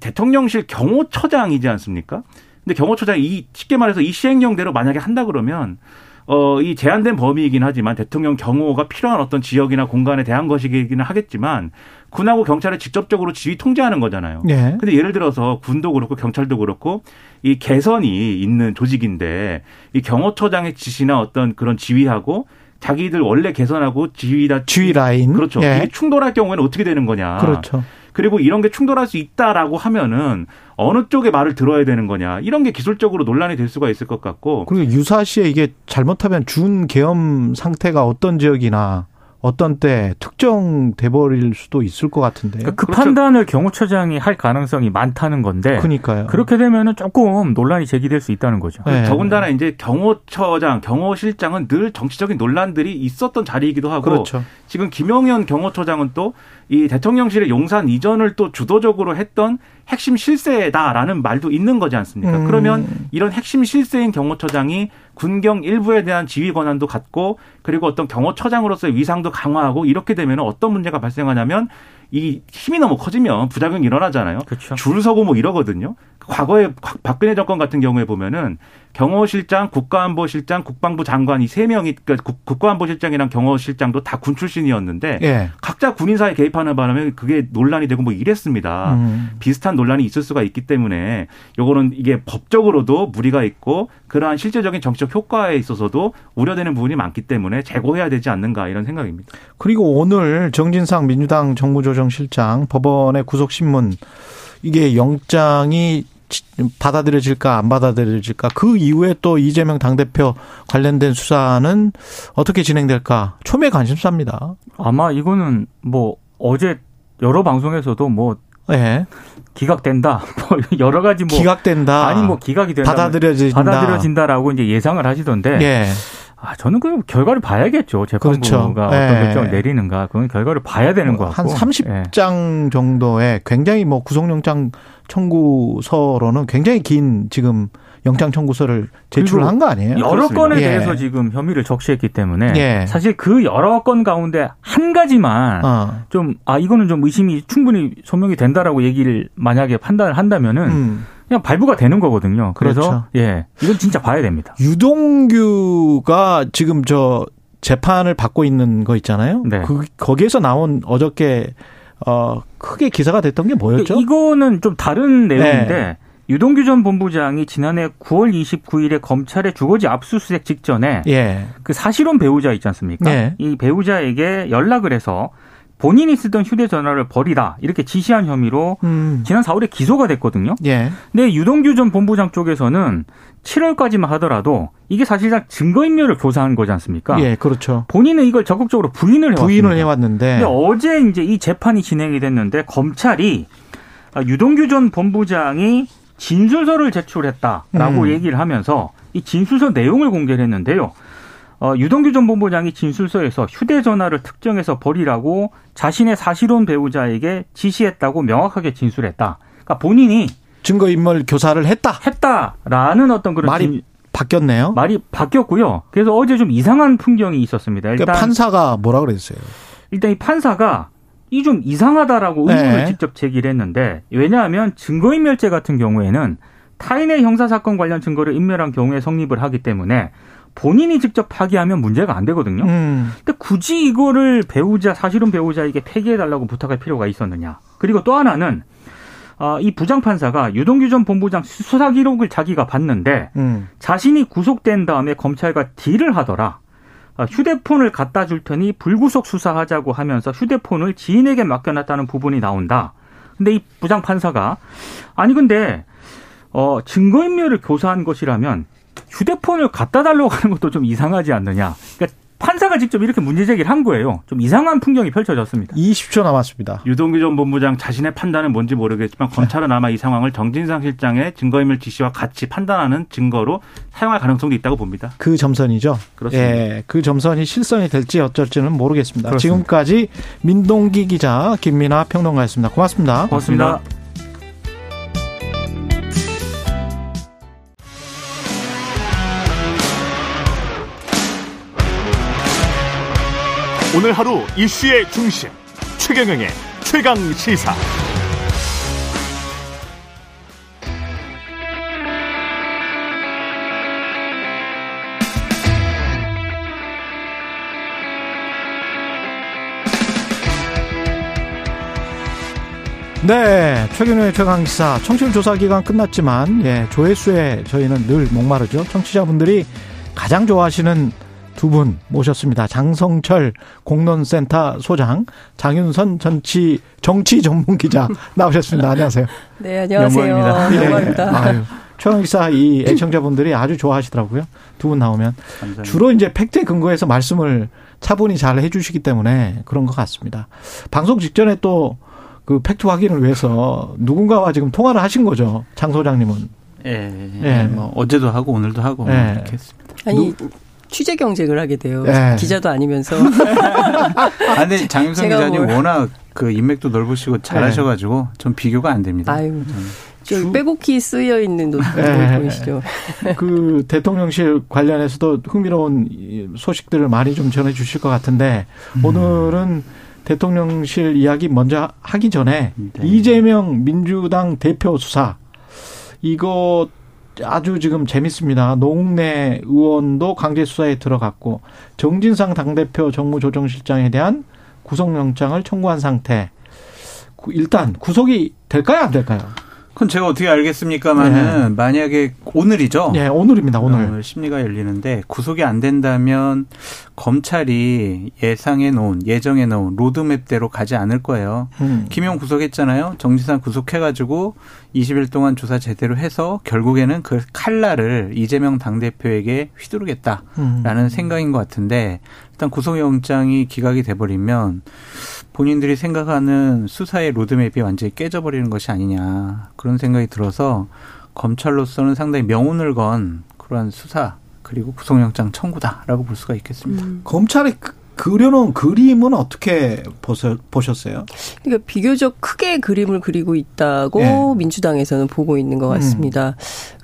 대통령실 경호처장이지 않습니까? 근데 경호처장이 이 쉽게 말해서 이 시행령대로 만약에 한다 그러면 어, 이 제한된 범위이긴 하지만 대통령 경호가 필요한 어떤 지역이나 공간에 대한 것이기는 하겠지만 군하고 경찰을 직접적으로 지휘 통제하는 거잖아요. 예. 근데 예를 들어서 군도 그렇고 경찰도 그렇고 이 개선이 있는 조직인데 이 경호처장의 지시나 어떤 그런 지휘하고 자기들 원래 개선하고 지휘다 지휘 라인. 그렇죠. 예. 이게 충돌할 경우에는 어떻게 되는 거냐. 그렇죠. 그리고 이런 게 충돌할 수 있다라고 하면은 어느 쪽의 말을 들어야 되는 거냐. 이런 게 기술적으로 논란이 될 수가 있을 것 같고 그리고 유사시에 이게 잘못하면 준 계엄 상태가 어떤 지역이나 어떤 때 특정돼 버릴 수도 있을 것 같은데. 그러니까 그 그렇죠. 판단을 경호처장이 할 가능성이 많다는 건데 그러니까요. 그렇게 되면은 조금 논란이 제기될 수 있다는 거죠. 네. 더군다나 이제 경호처장, 경호실장은 늘 정치적인 논란들이 있었던 자리이기도 하고 그렇죠. 지금 김용현 경호처장은 또이 대통령실의 용산 이전을 또 주도적으로 했던 핵심 실세다라는 말도 있는 거지 않습니까? 음. 그러면 이런 핵심 실세인 경호처장이 군경 일부에 대한 지휘 권한도 갖고 그리고 어떤 경호처장으로서의 위상도 강화하고 이렇게 되면 어떤 문제가 발생하냐면 이 힘이 너무 커지면 부작용이 일어나잖아요. 그렇죠. 줄 서고 뭐 이러거든요. 과거에 박근혜 정권 같은 경우에 보면은 경호실장, 국가안보실장, 국방부 장관 이 세 명이 그러니까 국- 국가안보실장이랑 경호실장도 다 군 출신이었는데 예. 각자 군인사에 개입하는 바람에 그게 논란이 되고 뭐 이랬습니다. 음. 비슷한 논란이 있을 수가 있기 때문에 요거는 이게 법적으로도 무리가 있고 그러한 실제적인 정치적 효과에 있어서도 우려되는 부분이 많기 때문에 재고해야 되지 않는가 이런 생각입니다. 그리고 오늘 정진상 민주당 정무조정실장 법원의 구속신문 이게 영장이 지- 받아들여질까 안 받아들여질까 그 이후에 또 이재명 당대표 관련된 수사는 어떻게 진행될까 초미의 관심사입니다. 아마 이거는 뭐 어제 여러 방송에서도 뭐 예. 기각된다. 뭐 여러 가지 뭐 기각된다. 아니 뭐 기각이 된다. 받아들여진다. 받아들여진다라고 이제 예상을 하시던데. 예. 아, 저는 그 결과를 봐야겠죠. 재판부가 그렇죠. 어떤 예. 결정을 내리는가. 그건 결과를 봐야 되는 것한 같고. 예. 30장 정도의 굉장히 뭐 구속영장 청구서로는 굉장히 긴 지금 영장 청구서를 제출을 한거 아니에요? 여러 그렇습니다. 건에 예. 대해서 지금 혐의를 적시했기 때문에 예. 사실 그 여러 건 가운데 한 가지만 어. 좀아 이거는 좀 의심이 충분히 소명이 된다라고 얘기를 만약에 판단을 한다면은 음. 그냥 발부가 되는 거거든요. 그래서 그렇죠. 예 이건 진짜 봐야 됩니다. 유동규가 지금 저 재판을 받고 있는 거 있잖아요. 네. 그 거기에서 나온 어저께 어 크게 기사가 됐던 게 뭐였죠? 이거는 좀 다른 내용인데 네. 유동규 전 본부장이 지난해 9월 29일에 검찰의 주거지 압수수색 직전에 예. 그 사실혼 배우자 있지 않습니까? 네. 이 배우자에게 연락을 해서 본인이 쓰던 휴대전화를 버리라 이렇게 지시한 혐의로 음. 지난 4월에 기소가 됐거든요. 예. 근데 유동규 전 본부장 쪽에서는 7월까지만 하더라도 이게 사실상 증거인멸을 교사한 거지 않습니까? 예, 그렇죠. 본인은 이걸 적극적으로 부인을 해왔습니다. 부인을 해왔는데. 근데 어제 이제 이 재판이 진행이 됐는데 검찰이 유동규 전 본부장이 진술서를 제출했다라고 음. 얘기를 하면서 이 진술서 내용을 공개를 했는데요. 어, 유동규 전 본부장이 진술서에서 휴대전화를 특정해서 버리라고 자신의 사실혼 배우자에게 지시했다고 명확하게 진술했다. 그러니까 본인이 증거인멸 교사를 했다. 했다라는 어떤 그런 말이 진- 바뀌었네요. 말이 바뀌었고요. 그래서 어제 좀 이상한 풍경이 있었습니다. 일단 그러니까 판사가 뭐라 그랬어요? 일단 이 판사가 이 좀 이상하다라고 의문을 네. 직접 제기를 했는데 왜냐하면 증거인멸죄 같은 경우에는 타인의 형사 사건 관련 증거를 인멸한 경우에 성립을 하기 때문에 본인이 직접 파기하면 문제가 안 되거든요. 음. 근데 굳이 이거를 배우자 사실은 배우자에게 폐기해달라고 부탁할 필요가 있었느냐. 그리고 또 하나는 아, 이 부장판사가 유동규 전 본부장 수사 기록을 자기가 봤는데 음. 자신이 구속된 다음에 검찰과 딜을 하더라. 아, 휴대폰을 갖다 줄 테니 불구속 수사하자고 하면서 휴대폰을 지인에게 맡겨놨다는 부분이 나온다. 근데 이 부장 판사가 아니 근데 어 증거인멸을 교사한 것이라면 휴대폰을 갖다 달라고 하는 것도 좀 이상하지 않느냐. 그러니까 판사가 직접 이렇게 문제 제기를 한 거예요. 좀 이상한 풍경이 펼쳐졌습니다. 20초 남았습니다. 유동규 전 본부장 자신의 판단은 뭔지 모르겠지만 검찰은 아마 이 상황을 정진상 실장의 증거인멸 지시와 같이 판단하는 증거로 사용할 가능성도 있다고 봅니다. 그 점선이죠. 그렇습니다. 예, 그 점선이 실선이 될지 어쩔지는 모르겠습니다. 그렇습니다. 지금까지 민동기 기자, 김민아 평론가였습니다. 고맙습니다. 고맙습니다. 오늘 하루 이슈의 중심 최경영의 최강 시사. 네, 최근의 최강시사 청취율 조사 기간 끝났지만 예, 조회수에 저희는 늘 목마르죠. 청취자분들이 가장 좋아하시는 두 분 모셨습니다. 장성철 공론센터 소장, 장윤선 정치 정치 전문 기자 나오셨습니다. 안녕하세요. 네, 안녕하세요. 영광입니다. 예. 영광입니다. 아유, 최강시사 이 애청자분들이 아주 좋아하시더라고요. 두 분 나오면 주로 이제 팩트에 근거해서 말씀을 차분히 잘 해주시기 때문에 그런 것 같습니다. 방송 직전에 또 그 팩트 확인을 위해서 누군가와 지금 통화를 하신 거죠. 장 소장님은. 예, 예. 예. 뭐 어제도 하고 오늘도 하고 예. 이렇게 했습니다. 아니 취재 경쟁을 하게 돼요. 네. 기자도 아니면서 아, 근데 장윤성 기자님 뭘- 워낙 그 인맥도 넓으시고 잘하셔가지고 좀 비교가 안 됩니다. 아유 저는. 저 빼곡히 쓰여 있는 노트북 네. 보이시죠? 그 대통령실 관련해서도 흥미로운 이 소식들을 많이 좀 전해 주실 것 같은데 오늘은 대통령실 이야기 먼저 하기 전에 네. 이재명 민주당 대표 수사 이거 아주 지금 재밌습니다. 노웅래 의원도 강제 수사에 들어갔고 정진상 당대표 정무조정실장에 대한 구속영장을 청구한 상태. 구- 일단 구속이 될까요, 안 될까요? 그건 제가 어떻게 알겠습니까만은 네. 만약에 오늘이죠. 예, 오늘입니다. 오늘. 어, 심리가 열리는데 구속이 안 된다면 검찰이 예상해 놓은 예정해 놓은 로드맵대로 가지 않을 거예요. 음. 김용 구속했잖아요. 정지상 구속해 가지고 20일 동안 조사 제대로 해서 결국에는 그 칼날을 이재명 당대표에게 휘두르겠다라는 음. 생각인 것 같은데 일단 구속영장이 기각이 돼버리면 본인들이 생각하는 수사의 로드맵이 완전히 깨져버리는 것이 아니냐 그런 생각이 들어서 검찰로서는 상당히 명운을 건 그러한 수사 그리고 구속영장 청구다라고 볼 수가 있겠습니다. 음. 검찰이 그- 그려놓은 그림은 어떻게 보셨어요? 그러니까 비교적 크게 그림을 그리고 있다고 예. 민주당에서는 보고 있는 것 같습니다.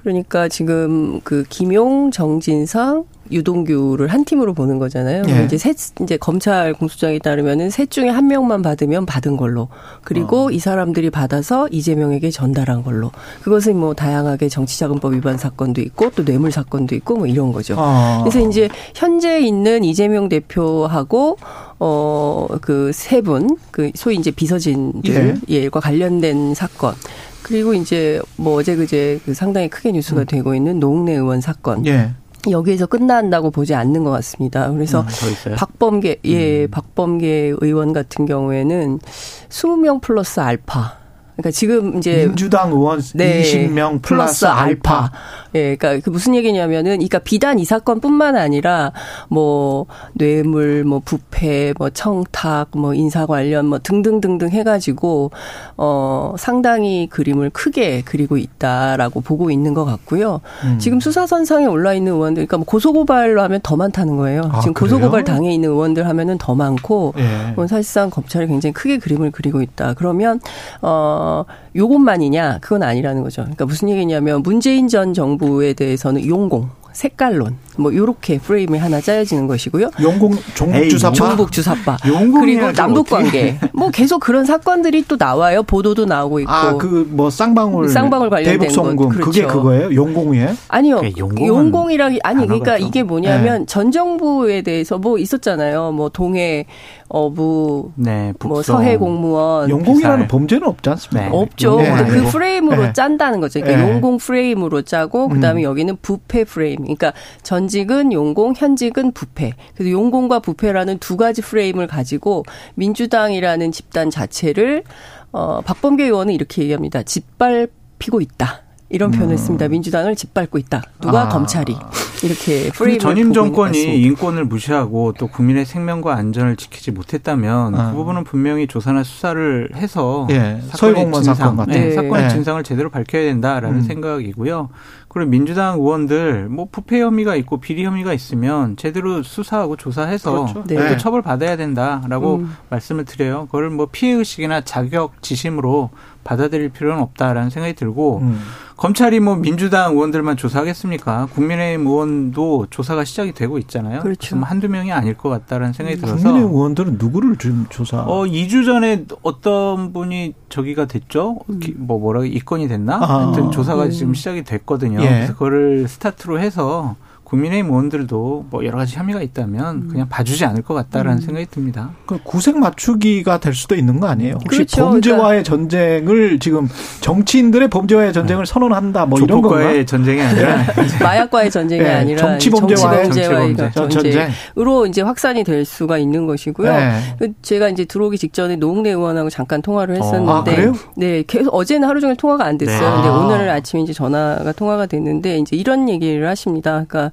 그러니까 지금 그 김용, 정진상, 유동규를 한 팀으로 보는 거잖아요. 예. 이제 셋 이제 검찰 공소장에 따르면은 셋 중에 한 명만 받으면 받은 걸로. 그리고 어. 이 사람들이 받아서 이재명에게 전달한 걸로. 그것은 뭐 다양하게 정치자금법 위반 사건도 있고 또 뇌물 사건도 있고 뭐 이런 거죠. 어. 그래서 이제 현재 있는 이재명 대표하고 어 그 세 분 그 소위 이제 비서진들 예 과 관련된 사건 그리고 이제 뭐 어제 그제 그 상당히 크게 뉴스가 되고 있는 노웅래 의원 사건 예. 여기에서 끝난다고 보지 않는 것 같습니다. 그래서 더 있어요. 박범계 예 박범계 의원 같은 경우에는 20명 플러스 알파 그러니까 지금 이제 민주당 의원 네. 20명 플러스 알파. 예, 그러니까 그 무슨 얘기냐면은, 그러니까 비단 이 사건뿐만 아니라 뭐 뇌물, 뭐 부패, 뭐 청탁, 뭐 인사 관련, 뭐 등등등등 해 가지고 어 상당히 그림을 크게 그리고 있다라고 보고 있는 것 같고요. 음. 지금 수사선상에 올라 있는 의원들, 그러니까 뭐 고소고발로 하면 더 많다는 거예요. 아, 지금 그래요? 고소고발 당해 있는 의원들 하면은 더 많고, 예. 뭐 사실상 검찰이 굉장히 크게 그림을 그리고 있다. 그러면 어 요것만이냐? 그건 아니라는 거죠. 그러니까 무슨 얘기냐면 문재인 전 정부에 대해서는 용공, 색깔론 뭐 요렇게 프레임이 하나 짜여지는 것이고요. 용공 종북 주사파. 종북 주사파 그리고 남북 관계 뭐 계속 그런 사건들이 또 나와요. 보도도 나오고 있고. 아, 그 뭐 쌍방울 쌍방울 관련된 대북송금 것, 그렇죠. 그게 그거예요? 용공이에요? 아니요. 용공이라기 아니 그러니까 이게 뭐냐면 전 정부에 대해서 뭐 있었잖아요. 뭐 동해 어부 네. 뭐 서해 공무원 용공이라는. 범죄는 없지 않습니까? 네. 없죠. 네, 근데 그 아니고. 프레임으로 네. 짠다는 거죠. 그러니까 네. 용공 프레임으로 짜고 그다음에 음. 여기는 부패 프레임. 그러니까 전직은 용공, 현직은 부패. 그래서 용공과 부패라는 두 가지 프레임을 가지고 민주당이라는 집단 자체를 어 박범계 의원은 이렇게 얘기합니다. 짓밟히고 있다. 이런 표현을 씁니다. 민주당을 짓밟고 있다. 누가 음. 아. 검찰이 이렇게 그 프레임을 전임 정권이. 인권을 무시하고 또 국민의 생명과 안전을 지키지 못했다면 아. 그 부분은 분명히 조사나 수사를 해서 예, 진상, 사건 같은. 네, 네. 사건의 네. 진상을 제대로 밝혀야 된다라는 음. 생각이고요. 그리고 민주당 의원들 뭐 부패 혐의가 있고 비리 혐의가 있으면 제대로 수사하고 조사해서 그렇죠. 네. 또 네. 처벌 받아야 된다라고 음. 말씀을 드려요. 그걸 뭐 피해 의식이나 자격 지심으로 받아들일 필요는 없다라는 생각이 들고 음. 검찰이 뭐 민주당 의원들만 조사하겠습니까? 국민의힘 의원도 조사가 시작이 되고 있잖아요. 그렇죠. 한두 명이 아닐 것 같다라는 생각이 들어서 국민의 의원들은 누구를 지금 조사? 어 2주 전에 어떤 분이 저기가 됐죠? 기- 뭐 뭐라 입건이 됐나? 아. 하여튼 조사가 음. 지금 시작이 됐거든요. 예. 그래서 그거를 스타트로 해서 국민의힘 의원들도 뭐 여러 가지 혐의가 있다면 음. 그냥 봐주지 않을 것 같다라는 생각이 듭니다. 그 구색 맞추기가 될 수도 있는 거 아니에요? 혹시 그렇죠. 범죄와의 전쟁을 지금 정치인들의 범죄와의 전쟁을 선언한다 뭐 이런 건가? 전쟁이 아니라 마약과의 전쟁이 네, 아니라 정치 범죄와의 정치 범죄와의 정치 전- 전쟁. 전쟁 으로 이제 확산이 될 수가 있는 것이고요. 네. 그 제가 이제 들어오기 직전에 노웅래 의원하고 잠깐 통화를 아, 했었는데, 그래요? 네, 계속 어제는 하루 종일 통화가 안 됐어요. 네. 근데 아. 오늘 아침에 이제 전화가 통화가 됐는데 이제 이런 얘기를 하십니다. 그러니까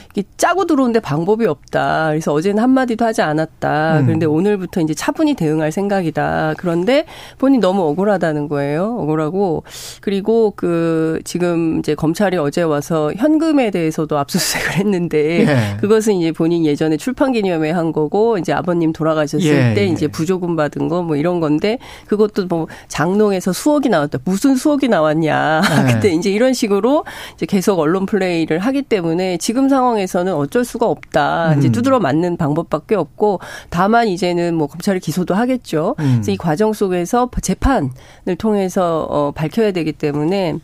짜고 들어오는데 방법이 없다. 그래서 어제는 한 마디도 하지 않았다. 음. 그런데 오늘부터 이제 차분히 대응할 생각이다. 그런데 본인 너무 억울하다는 거예요. 억울하고 그리고 그 지금 이제 검찰이 어제 와서 현금에 대해서도 압수수색을 했는데 예. 그것은 이제 본인 예전에 출판 기념회 한 거고 이제 아버님 돌아가셨을 예, 때 예. 이제 부조금 받은 거 뭐 이런 건데 그것도 뭐 장롱에서 수억이 나왔다. 무슨 수억이 나왔냐. 네. 근데 이제 이런 식으로 이제 계속 언론 플레이를 하기 때문에 지금 상황에 서는 어쩔 수가 없다. 이제 음. 두드러 맞는 방법밖에 없고 다만 이제는 뭐 검찰이 기소도 하겠죠. 음. 그래서 이 과정 속에서 재판을 통해서 어 밝혀야 되기 때문에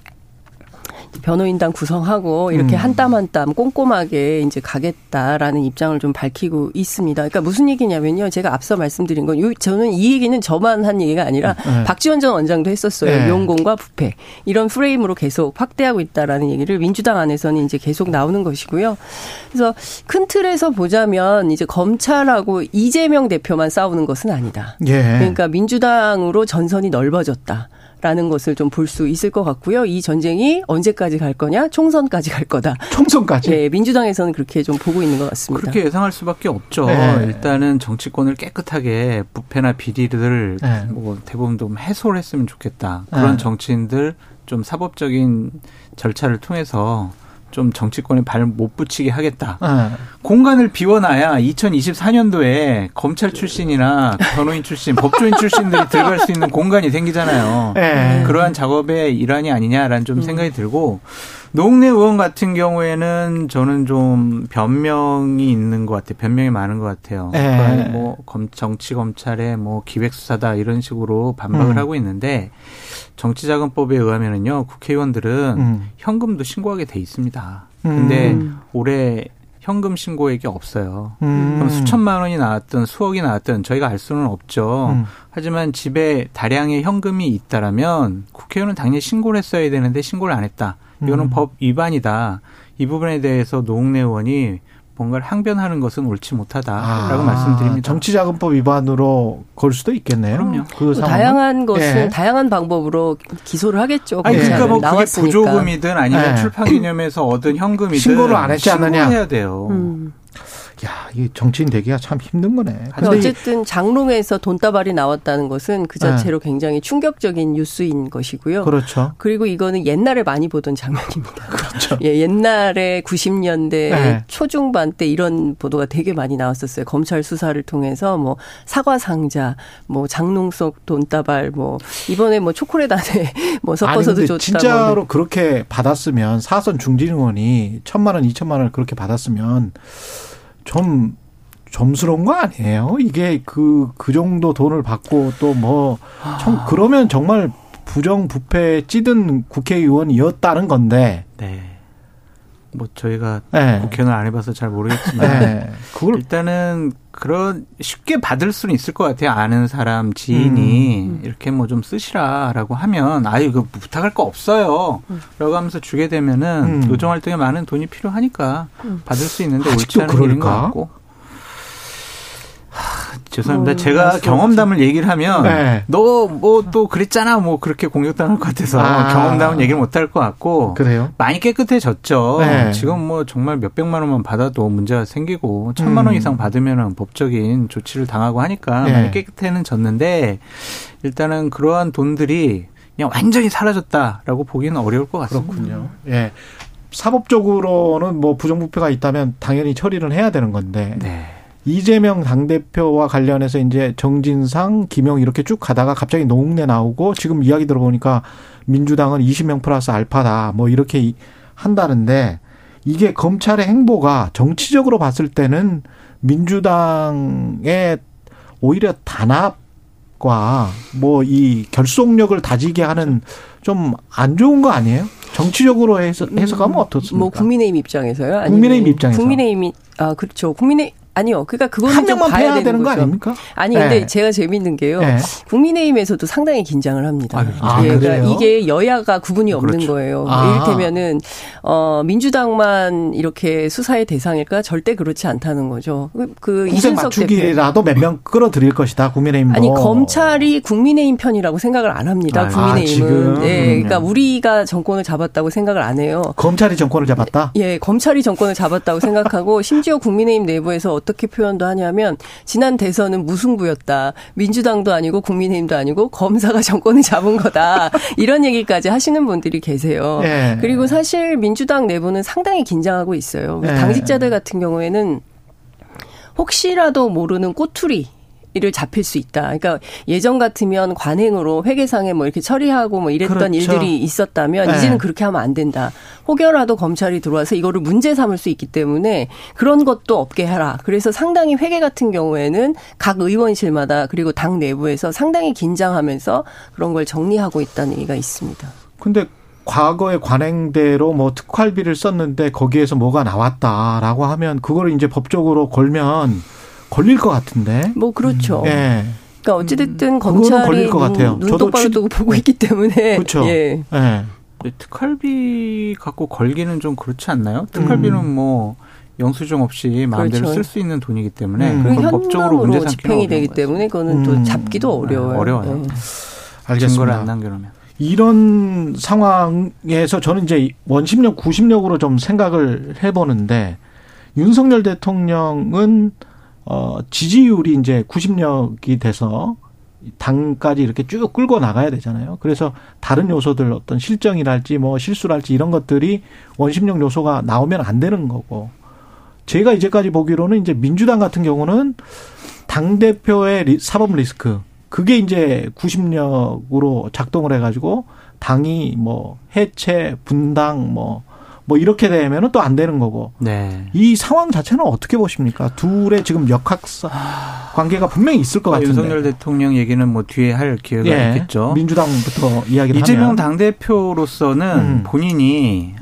변호인단 구성하고 이렇게 음. 한땀 한 땀 꼼꼼하게 이제 가겠다라는 입장을 좀 밝히고 있습니다. 그러니까 무슨 얘기냐면요. 제가 앞서 말씀드린 건 요, 저는 이 얘기는 저만 한 얘기가 아니라 네. 박지원 전 원장도 했었어요. 네. 용공과 부패. 이런 프레임으로 계속 확대하고 있다라는 얘기를 민주당 안에서는 이제 계속 나오는 것이고요. 그래서 큰 틀에서 보자면 이제 검찰하고 이재명 대표만 싸우는 것은 아니다. 예. 그러니까 민주당으로 전선이 넓어졌다. 있다라는 것을 좀 볼 수 있을 것 같고요. 이 전쟁이 언제까지 갈 거냐? 총선까지 갈 거다. 총선까지. 예, 민주당에서는 그렇게 좀 보고 있는 것 같습니다. 그렇게 예상할 수밖에 없죠. 네. 일단은 정치권을 깨끗하게 부패나 비리를 네. 뭐 대부분 좀 해소를 했으면 좋겠다. 그런 네. 정치인들 좀 사법적인 절차를 통해서 좀 정치권에 발 못 붙이게 하겠다. 예. 공간을 비워놔야 2024년도에 검찰 출신이나 변호인 출신, 법조인 출신들이 들어갈 수 있는 공간이 생기잖아요. 예. 그러한 작업의 일환이 아니냐라는 좀 생각이 들고 노웅래 의원 같은 경우에는 저는 좀 변명이 있는 것 같아요. 변명이 많은 것 같아요. 예. 그러니까 뭐 검, 정치 검찰의 뭐 기획 수사다 이런 식으로 반박을 음. 하고 있는데 정치자금법에 의하면은요 국회의원들은 음. 현금도 신고하게 돼 있습니다. 음. 근데 올해 현금 신고액이 없어요. 음. 그럼 수천만 원이 나왔든 수억이 나왔든 저희가 알 수는 없죠. 음. 하지만 집에 다량의 현금이 있다라면 국회의원은 당연히 신고를 했어야 되는데 신고를 안 했다. 이거는 음. 법 위반이다. 이 부분에 대해서 노웅래 의원이 뭔가를 항변하는 것은 옳지 못하다라고 아, 말씀드립니다. 정치자금법 위반으로 걸 수도 있겠네요. 그럼요. 그 뭐. 다양한 것을 예. 다양한 방법으로 기소를 하겠죠. 아니 그러니까. 뭐 그게 나왔으니까. 부조금이든 아니면 네. 출판 기념에서 얻은 현금이든 신고를 안 했지 않느냐. 신고해야 돼요. 음. 야, 이 정치인 되기가 참 힘든 거네. 어쨌든 장롱에서 돈다발이 나왔다는 것은 그 자체로 굉장히 충격적인 뉴스인 것이고요. 그렇죠. 그리고 이거는 옛날에 많이 보던 장면입니다. 그렇죠. 예, 옛날에 90년대 네. 초중반 때 이런 보도가 되게 많이 나왔었어요. 검찰 수사를 통해서 뭐 사과 상자, 뭐 장롱 속 돈다발, 뭐 이번에 뭐 초콜릿 안에 뭐 섞어서도 근데 줬다. 진짜로 뭐. 그렇게 받았으면 사선 중진 의원이 천만 원, 이천만 원을 그렇게 받았으면 좀 점스러운 거 아니에요? 이게 그, 그 정도 돈을 받고 또 뭐, 청, 그러면 정말 부정부패 찌든 국회의원이었다는 건데, 네. 뭐 저희가 예. 국회의원 안 해봐서 잘 모르겠지만 예. 그걸, 일단은 그런 쉽게 받을 수는 있을 것 같아요. 아는 사람 지인이 음. 이렇게 뭐 좀 쓰시라라고 하면 아유 그 부탁할 거 없어요. 라고 하면서 주게 되면은 음. 의정 활동에 많은 돈이 필요하니까 받을 수 있는데 아직도 옳지 않은 일인 것 그럴까? 같고. 하, 죄송합니다. 뭐, 제가 경험담을 얘기를 하면 네. 너뭐 또 그랬잖아 뭐 그렇게 공격당할 것 같아서 아. 경험담은 얘기를 못 할 것 같고 그래요? 많이 깨끗해졌죠. 네. 지금 뭐 정말 몇 백만 원만 받아도 문제가 생기고 천만 원 음. 이상 받으면은 법적인 조치를 당하고 하니까 네. 많이 깨끗해는 졌는데 일단은 그러한 돈들이 그냥 완전히 사라졌다라고 보기는 어려울 것 같습니다. 그렇군요. 예. 사법적으로는 뭐 부정부패가 있다면 당연히 처리를 해야 되는 건데, 네. 이재명 당대표와 관련해서 이제 정진상, 김영 이렇게 쭉 가다가 갑자기 노웅래 나오고 지금 이야기 들어보니까 민주당은 20명 플러스 알파다 뭐 이렇게 이- 한다는데 이게 검찰의 행보가 정치적으로 봤을 때는 민주당의 오히려 단합과 뭐 이 결속력을 다지게 하는 좀 안 좋은 거 아니에요? 정치적으로 해서 해석하면 어떻습니까? 뭐 국민의힘 입장에서요? 국민의힘 입장에서. 국민의힘이 아 그렇죠. 국민의 아니요. 그러니까 그거는 한좀 명만 봐야 패야 되는 거. 아닙니까? 아니 근데 네. 제가 재밌는 게요. 네. 국민의힘에서도 상당히 긴장을 합니다. 아유, 아, 예, 그러니까 그래요? 이게 여야가 구분이 없는 그렇죠. 거예요. 아. 이를테면은 어 민주당만 이렇게 수사의 대상일까? 절대 그렇지 않다는 거죠. 그, 그 이준석 대표 맞추기라도 몇 명 끌어들일 것이다. 국민의힘도. 아니 검찰이 국민의힘 편이라고 생각을 안 합니다. 아, 국민의힘은. 지금? 네, 그러니까 음. 우리가 정권을 잡았다고 생각을 안 해요. 검찰이 정권을 잡았다. 예, 검찰이 정권을 잡았다고 생각하고 심지어 국민의힘 내부에서 어떻게 표현도 하냐면 지난 대선은 무승부였다. 민주당도 아니고 국민의힘도 아니고 검사가 정권을 잡은 거다. 이런 얘기까지 하시는 분들이 계세요. 예. 그리고 사실 민주당 내부는 상당히 긴장하고 있어요. 예. 당직자들 같은 경우에는 혹시라도 모르는 꼬투리 를 잡힐 수 있다. 그러니까 예전 같으면 관행으로 회계상에 뭐 이렇게 처리하고 뭐 이랬던 그렇죠. 일들이 있었다면 네. 이제는 그렇게 하면 안 된다. 혹여라도 검찰이 들어와서 이거를 문제 삼을 수 있기 때문에 그런 것도 없게 해라. 그래서 상당히 회계 같은 경우에는 각 의원실마다 그리고 당 내부에서 상당히 긴장하면서 그런 걸 정리하고 있다는 얘기가 있습니다. 근데 과거의 관행대로 뭐 특활비를 썼는데 거기에서 뭐가 나왔다라고 하면 그걸 이제 법적으로 걸면 걸릴 것 같은데. 뭐 그렇죠. 예. 그러니까 어찌됐든 그거는 검찰이 걸릴 것 같아요. 눈, 똑바로 취- 두고 보고 있기 때문에 그렇죠. 예. 예. 근데 특활비 갖고 걸기는 좀 그렇지 않나요? 특활비는 음. 뭐 영수증 없이 마음대로 그렇죠. 쓸수 있는 돈이기 때문에 음. 그리고 그걸 법적으로 문제 집행이 되기. 때문에 그거는 음. 또 잡기도 어려워요. 어려워요. 예. 증거를 알겠습니다. 안 남겨놓으면. 이런 상황에서 저는 이제 원심력, 구심력으로 좀 생각을 해보는데 윤석열 대통령은 어 지지율이 이제 구심력이 돼서 당까지 이렇게 쭉 끌고 나가야 되잖아요. 그래서 다른 요소들 어떤 실정이랄지 뭐 실수랄지 이런 것들이 원심력 요소가 나오면 안 되는 거고. 제가 이제까지 보기로는 이제 민주당 같은 경우는 당 대표의 사법 리스크 그게 이제 구심력으로 작동을 해가지고 당이 뭐 해체 분당 뭐 뭐뭐 이렇게 되면은 또 안 되는 거고. 네. 이 상황 자체는 어떻게 보십니까? 둘의 지금 역학사 관계가 분명히 있을 것 같은데. 윤석열 대통령 얘기는 뭐 뒤에 할 기회가 예, 있겠죠. 민주당부터 이야기를 이재명 하면. 당대표로서는 음. 본인이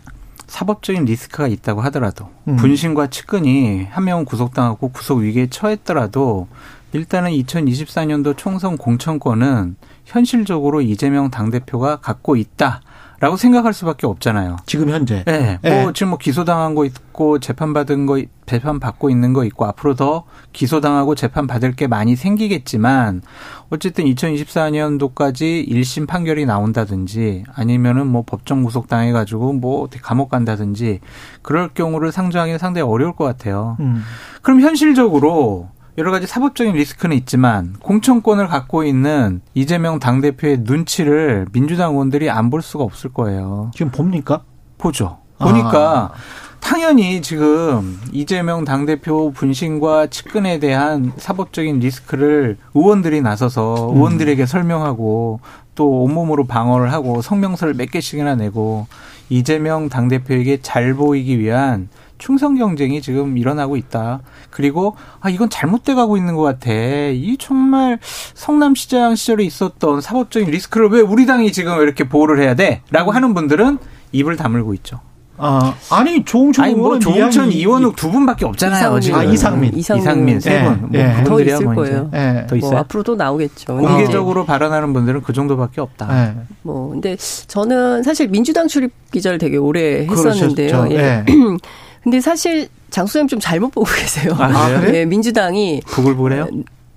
사법적인 리스크가 있다고 하더라도 음. 분신과 측근이 한 명은 구속당하고 구속 위기에 처했더라도 일단은 2024년도 총선 공천권은 현실적으로 이재명 당대표가 갖고 있다 라고 생각할 수밖에 없잖아요. 지금 현재. 네, 뭐 예. 지금 뭐 기소당한 거 있고 재판 받은 거 재판 받고 있는 거 있고 앞으로 더 기소당하고 재판 받을 게 많이 생기겠지만 어쨌든 2024년도까지 1심 판결이 나온다든지 아니면은 뭐 법정 구속 당해 가지고 뭐 어떻게 감옥 간다든지 그럴 경우를 상정하기는 상당히 어려울 것 같아요. 음. 그럼 현실적으로 여러 가지 사법적인 리스크는 있지만 공천권을 갖고 있는 이재명 당대표의 눈치를 민주당 의원들이 안 볼 수가 없을 거예요. 지금 봅니까? 보죠. 보니까 아. 당연히 지금 이재명 당대표 분신과 측근에 대한 사법적인 리스크를 의원들이 나서서 음. 의원들에게 설명하고 또 온몸으로 방어를 하고 성명서를 몇 개씩이나 내고 이재명 당대표에게 잘 보이기 위한 충성 경쟁이 지금 일어나고 있다. 그리고 아 이건 잘못돼 가고 있는 것 같아. 이 정말 성남시장 시절에 있었던 사법적인 리스크를 왜 우리 당이 지금 이렇게 보호를 해야 돼?라고 하는 분들은 입을 다물고 있죠. 아, 아니 조홍천 아니 뭐 의원은 조홍천 이원욱 두 분밖에 없잖아요. 이상민. 지금. 아, 이상민. 이상민. 이상민 세 예, 분. 뭐 예. 더 그분들이야 있을 뭐 거예요. 예. 더뭐 있어요? 앞으로도 나오겠죠. 근데 공개적으로 발언하는 분들은 그 정도밖에 없다. 예. 뭐 근데 저는 사실 민주당 출입 기자를 되게 오래 했었는데요. 그러셨죠. 예. 예. 근데 사실 장수님 좀 잘못 보고 계세요. 아, 그래요? 예, 민주당이 부글부글해요?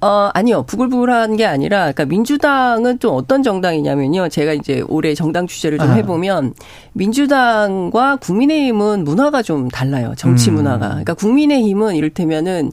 어, 아니요. 부글부글한 게 아니라, 그러니까 민주당은 좀 어떤 정당이냐면요. 제가 이제 올해 정당 취재를 좀 아. 해보면, 민주당과 국민의힘은 문화가 좀 달라요. 정치 음. 문화가. 그러니까 국민의힘은 이를테면은,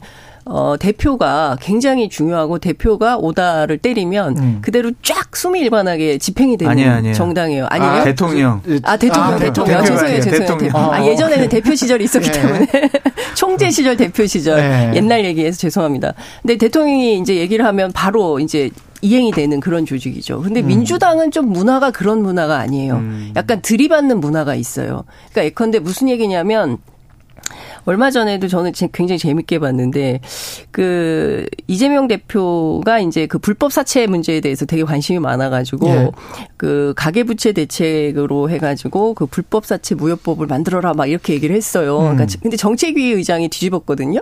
어, 대표가 굉장히 중요하고 대표가 오다를 때리면 음. 그대로 쫙 숨이 일반하게 집행이 되는 아니에요, 아니에요. 정당이에요. 아니에요? 아, 대통령. 아, 대통령, 아, 대통령. 대통령. 죄송해요, 죄송해요. 대통령. 대통령. 아, 예전에는 대표 시절이 있었기 예. 때문에. 총재 시절, 대표 시절. 예. 옛날 얘기해서 죄송합니다. 근데 대통령이 이제 얘기를 하면 바로 이제 이행이 되는 그런 조직이죠. 근데 음. 민주당은 좀 문화가 그런 문화가 아니에요. 음. 약간 들이받는 문화가 있어요. 그러니까 예컨대 무슨 얘기냐면 얼마 전에도 저는 제- 굉장히 재밌게 봤는데 그 이재명 대표가 이제 그 불법 사채 문제에 대해서 되게 관심이 많아가지고 예. 그 가계부채 대책으로 해가지고 그 불법 사채 무효법을 만들어라 막 이렇게 얘기를 했어요. 음. 그러니까 근데 정책위 의장이 뒤집었거든요.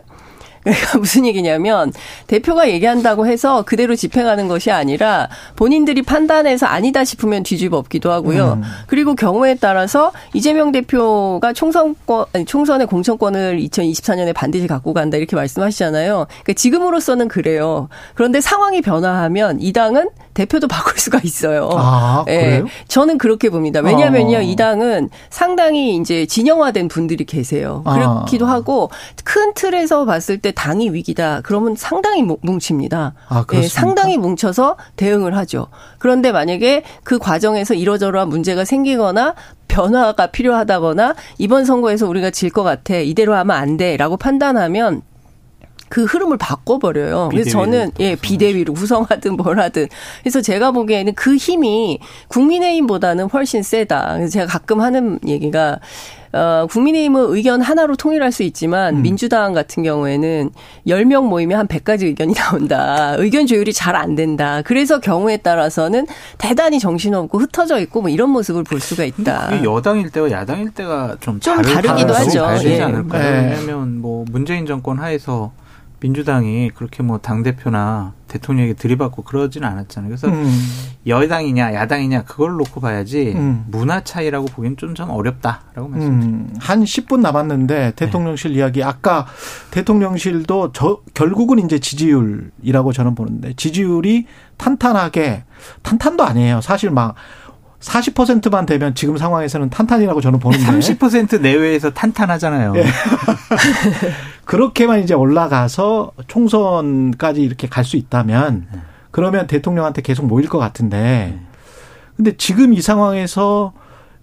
그러니까 무슨 얘기냐면 대표가 얘기한다고 해서 그대로 집행하는 것이 아니라 본인들이 판단해서 아니다 싶으면 뒤집어 엎기도 하고요. 음. 그리고 경우에 따라서 이재명 대표가 총선권 아니 총선의 공천권을 2024년에 반드시 갖고 간다 이렇게 말씀하시잖아요. 그러니까 지금으로서는 그래요. 그런데 상황이 변화하면 이 당은 대표도 바꿀 수가 있어요. 아, 예, 그래요? 저는 그렇게 봅니다. 왜냐면요, 어. 이 당은 상당히 이제 진영화된 분들이 계세요. 아. 그렇기도 하고 큰 틀에서 봤을 때 당이 위기다. 그러면 상당히 뭉- 뭉칩니다. 아, 예? 상당히 뭉쳐서 대응을 하죠. 그런데 만약에 그 과정에서 이러저러한 문제가 생기거나 변화가 필요하다거나 이번 선거에서 우리가 질 것 같아. 이대로 하면 안 돼. 라고 판단하면 그 흐름을 바꿔버려요. 그래서 저는 예 비대위로 구성하든 뭘 하든 그래서 제가 보기에는 그 힘이 국민의힘보다는 훨씬 세다. 그래서 제가 가끔 하는 얘기가 어, 국민의힘은 의견 하나로 통일할 수 있지만 음. 민주당 같은 경우에는 10명 모이면 한 100가지 의견이 나온다. 의견 조율이 잘 안 된다. 그래서 경우에 따라서는 대단히 정신없고 흩어져 있고 뭐 이런 모습을 볼 수가 있다. 여당일 때와 야당일 때가 좀, 좀 다르- 다르기도 다르- 하죠. 다르지 예. 않을까요? 네. 왜냐하면 뭐 문재인 정권 하에서 민주당이 그렇게 뭐 당 대표나 대통령에게 들이받고 그러지는 않았잖아요. 그래서 음. 여당이냐 야당이냐 그걸 놓고 봐야지 음. 문화 차이라고 보기엔 좀전 어렵다라고 말씀. 음, 한 10분 남았는데 대통령실 이야기 아까 대통령실도 저 결국은 이제 지지율이라고 저는 보는데 지지율이 탄탄하게 탄탄도 아니에요. 사실 막 40%만 되면 지금 상황에서는 탄탄이라고 저는 보는데 30% 내외에서 탄탄하잖아요. 예. 그렇게만 이제 올라가서 총선까지 이렇게 갈 수 있다면 그러면 대통령한테 계속 모일 것 같은데. 근데 지금 이 상황에서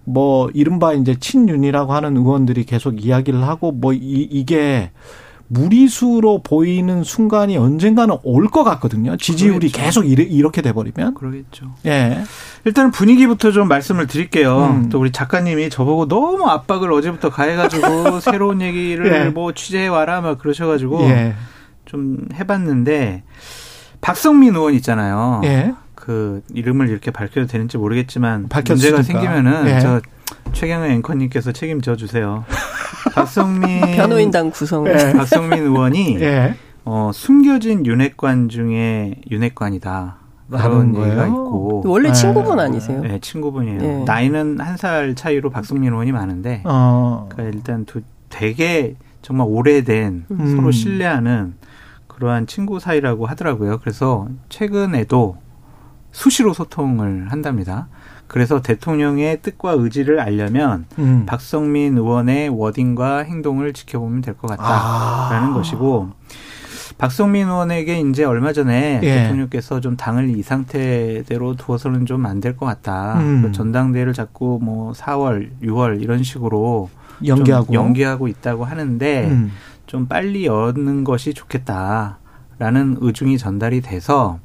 뭐 이른바 이제 친윤이라고 하는 의원들이 계속 이야기를 하고 뭐 이, 이게 무리수로 보이는 순간이 언젠가는 올 것 같거든요. 지지율이 그러겠죠. 계속 이렇게 돼버리면. 그러겠죠. 예. 일단 분위기부터 좀 말씀을 드릴게요. 음. 또 우리 작가님이 저보고 너무 압박을 어제부터 가해가지고 새로운 얘기를 예. 뭐 취재해 와라 막 그러셔가지고 예. 좀 해봤는데 박성민 의원 있잖아요. 예. 그 이름을 이렇게 밝혀도 되는지 모르겠지만 밝혔으니까. 문제가 생기면은 예. 저 최경영 앵커님께서 책임져 주세요. 박성민 변호인단 구성. 예. 박성민 의원이 예. 어, 숨겨진 윤핵관 중에 윤핵관이다. 그런 얘기가? 있고. 원래 예. 친구분 아니세요? 네, 친구분이에요. 예. 나이는 한 살 차이로 박성민 의원이 많은데, 어. 그러니까 일단 두, 되게 정말 오래된 음. 서로 신뢰하는 그러한 친구 사이라고 하더라고요. 그래서 최근에도 수시로 소통을 한답니다. 그래서 대통령의 뜻과 의지를 알려면 음. 박성민 의원의 워딩과 행동을 지켜보면 될 것 같다라는 아. 것이고 박성민 의원에게 이제 얼마 전에 예. 대통령께서 좀 당을 이 상태대로 두어서는 좀 안 될 것 같다. 음. 그 전당대회를 자꾸 뭐 4월, 6월 이런 식으로 좀 연기하고. 연기하고 있다고 하는데 음. 좀 빨리 여는 것이 좋겠다라는 의중이 전달이 돼서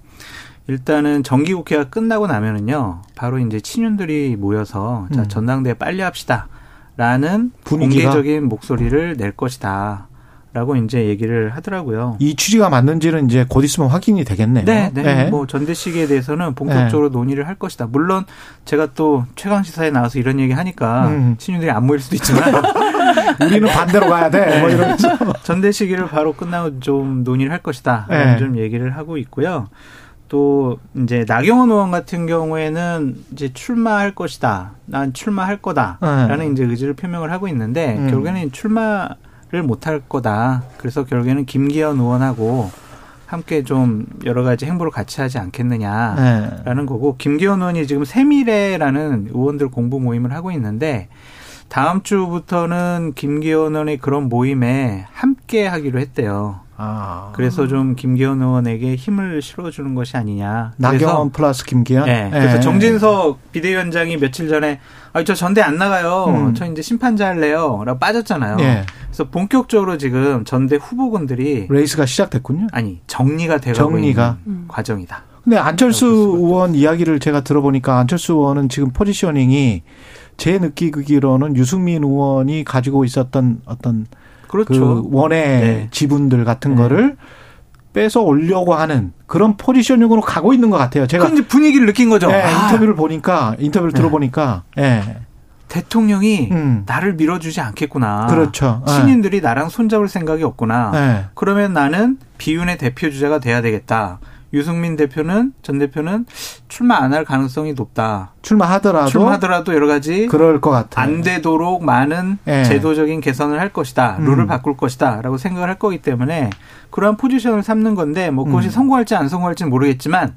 일단은 정기국회가 끝나고 나면은요 바로 이제 친윤들이 모여서 자 음. 전당대회 빨리 합시다라는 분위기가? 공개적인 목소리를 낼 것이다 라고 이제 얘기를 하더라고요. 이 취지가 맞는지는 이제 곧 있으면 확인이 되겠네요. 네, 네. 네. 뭐 전대식에 대해서는 본격적으로 논의를 할 것이다. 물론 제가 또 최강 시사에 나와서 이런 얘기 하니까 음. 친윤들이 안 모일 수도 있지만 우리는 반대로 가야 돼. 뭐 이러면서. 전대 시기를 바로 끝나고 좀 논의를 할 것이다. 네. 좀 얘기를 하고 있고요. 또 이제 나경원 의원 같은 경우에는 이제 출마할 것이다. 난 출마할 거다라는 네. 이제 의지를 표명을 하고 있는데 음. 결국에는 출마를 못할 거다. 그래서 결국에는 김기현 의원하고 함께 좀 여러 가지 행보를 같이 하지 않겠느냐. 네. 라는 거고 김기현 의원이 지금 세미래라는 의원들 공부 모임을 하고 있는데 다음 주부터는 김기현 의원의 그런 모임에 함께 하기로 했대요. 아. 그래서 좀 김기현 의원에게 힘을 실어주는 것이 아니냐. 나경원 플러스 김기현. 네. 그래서 정진석 비대위원장이 며칠 전에 아, 저 전대 안 나가요. 음. 저 이제 심판자 할래요. 라고 빠졌잖아요. 예. 그래서 본격적으로 지금 전대 후보군들이 레이스가 시작됐군요. 아니 정리가 돼가고 정리가. 있는 과정이다. 근데 안철수 의원 이야기를 제가 들어보니까 안철수 의원은 지금 positioning이 제 느끼기로는 유승민 의원이 가지고 있었던 어떤 그렇죠. 그 원의 네. 지분들 같은 네. 거를 뺏어 오려고 하는 그런 포지셔닝으로 가고 있는 것 같아요. 제가 그 분위기를 느낀 거죠. 네, 아, 인터뷰를 보니까 인터뷰를 네. 들어보니까 예. 대통령이 음. 나를 밀어주지 않겠구나. 그렇죠. 예. 신인들이 나랑 손잡을 생각이 없구나. 예. 그러면 나는 비윤의 대표 주자가 돼야 되겠다. 유승민 대표는 전 대표는 출마 안 할 가능성이 높다. 출마하더라도 출마하더라도 여러 가지 그럴 것 같아요. 안 되도록 많은 예. 제도적인 개선을 할 것이다. 음. 룰을 바꿀 것이다라고 생각을 할 거기 때문에 그러한 포지션을 삼는 건데 뭐 그것이 음. 성공할지 안 성공할지는 모르겠지만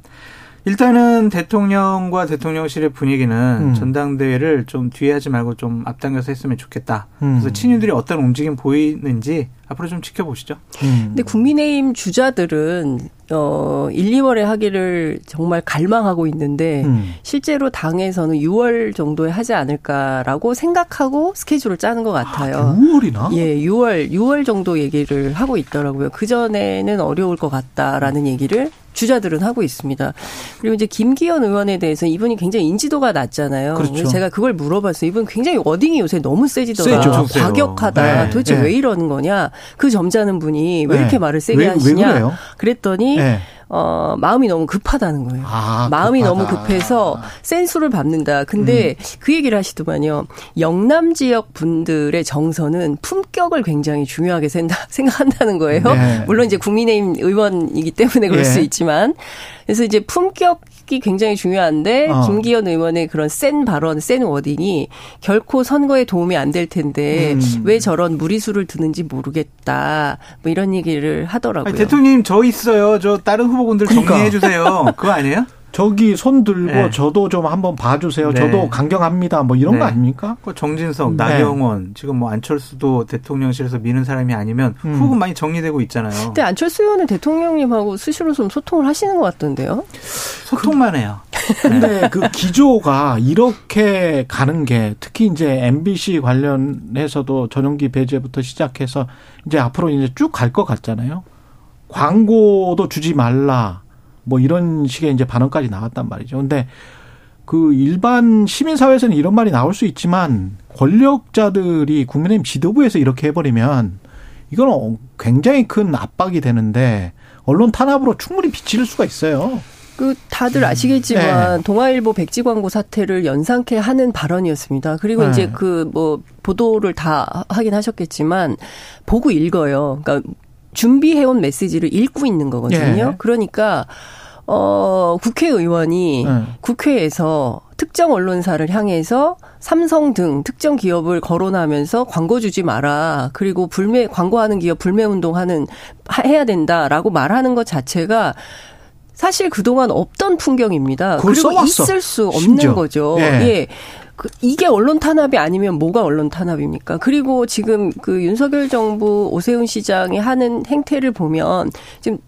일단은 대통령과 대통령실의 분위기는 음. 전당대회를 좀 뒤에 하지 말고 좀 앞당겨서 했으면 좋겠다. 음. 그래서 친윤들이 어떤 움직임 보이는지 앞으로 좀 지켜보시죠. 음. 근데 국민의힘 주자들은 어 1, 2월에 하기를 정말 갈망하고 있는데 음. 실제로 당에서는 6월 정도에 하지 않을까라고 생각하고 스케줄을 짜는 것 같아요. 6월이나? 예, 6월 6월 정도 얘기를 하고 있더라고요. 그 전에는 어려울 것 같다라는 얘기를 주자들은 하고 있습니다. 그리고 이제 김기현 의원에 대해서 이분이 굉장히 인지도가 낮잖아요. 그렇죠. 래서 제가 그걸 물어봤어요. 이분 굉장히 워딩이 요새 너무 세지더라. 세죠. 세요. 과격하다. 네, 도대체 네. 왜 이러는 거냐? 그 점잖은 분이 왜 네. 이렇게 말을 세게 왜, 하시냐? 왜 그래요? 그랬더니 네. 어, 마음이 너무 급하다는 거예요. 아, 마음이 급하다. 너무 급해서 센수를 밟는다. 근데 그 얘기를 하시더만요. 영남 지역 분들의 정서는 품격을 굉장히 중요하게 생각, 생각한다는 거예요. 네. 물론 이제 국민의힘 의원이기 때문에 그럴 예. 수 있지만. 그래서 이제 품격 이 굉장히 중요한데 어. 김기현 의원의 그런 센 발언, 센 워딩이 결코 선거에 도움이 안 될 텐데 음. 왜 저런 무리수를 드는지 모르겠다. 뭐 이런 얘기를 하더라고요. 아니, 대통령님 저 있어요. 저 다른 후보군들 그러니까. 정리해 주세요. 그거 아니에요? 저기 손 들고 네. 저도 좀 한번 봐주세요. 네. 저도 강경합니다. 뭐 이런 네. 거 아닙니까? 그 정진석, 네. 나경원, 지금 뭐 안철수도 대통령실에서 미는 사람이 아니면 음. 후보는 많이 정리되고 있잖아요. 근데 안철수 의원은 대통령님하고 수시로 좀 소통을 하시는 것 같던데요. 소통만 해요. 근데 그 기조가 이렇게 가는 게 특히 이제 MBC 관련해서도 전용기 배제부터 시작해서 이제 앞으로 이제 쭉 갈 것 같잖아요. 광고도 주지 말라. 뭐 이런 식의 이제 반응까지 나왔단 말이죠. 근데 그 일반 시민사회에서는 이런 말이 나올 수 있지만 권력자들이 국민의힘 지도부에서 이렇게 해버리면 이건 굉장히 큰 압박이 되는데 언론 탄압으로 충분히 비칠 수가 있어요. 그 다들 네. 아시겠지만 동아일보 백지 광고 사태를 연상케 하는 발언이었습니다. 그리고 네. 이제 그 뭐 보도를 다 하긴 하셨겠지만 보고 읽어요. 그러니까 준비해온 메시지를 읽고 있는 거거든요. 예. 그러니까 어 국회의원이 네. 국회에서 특정 언론사를 향해서 삼성 등 특정 기업을 거론하면서 광고 주지 마라. 그리고 불매 광고하는 기업 불매 운동하는 하- 해야 된다라고 말하는 것 자체가 사실 그동안 없던 풍경입니다. 그리고 써왔어. 있을 수 없는 심지어. 거죠. 예. 예. 그 이게 언론 탄압이 아니면 뭐가 언론 탄압입니까? 그리고 지금 그 윤석열 정부 오세훈 시장이 하는 행태를 보면 지금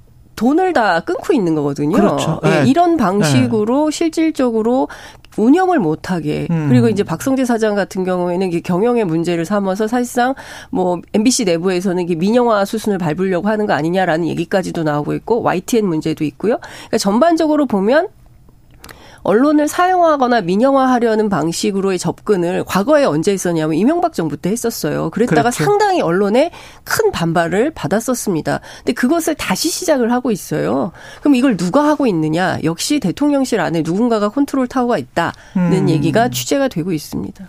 돈을 다 끊고 있는 거거든요. 그렇죠. 예, 네. 이런 방식으로 실질적으로 운영을 못하게 음. 그리고 이제 박성재 사장 같은 경우에는 경영의 문제를 삼아서 사실상 뭐 MBC 내부에서는 민영화 수순을 밟으려고 하는 거 아니냐라는 얘기까지도 나오고 있고 YTN 문제도 있고요. 그러니까 전반적으로 보면 언론을 사용하거나 민영화하려는 방식으로의 접근을 과거에 언제 했었냐면 이명박 정부 때 했었어요. 그랬다가 그렇죠. 상당히 언론에 큰 반발을 받았었습니다. 근데 그것을 다시 시작을 하고 있어요. 그럼 이걸 누가 하고 있느냐? 역시 대통령실 안에 누군가가 컨트롤 타워가 있다는 음. 얘기가 취재가 되고 있습니다.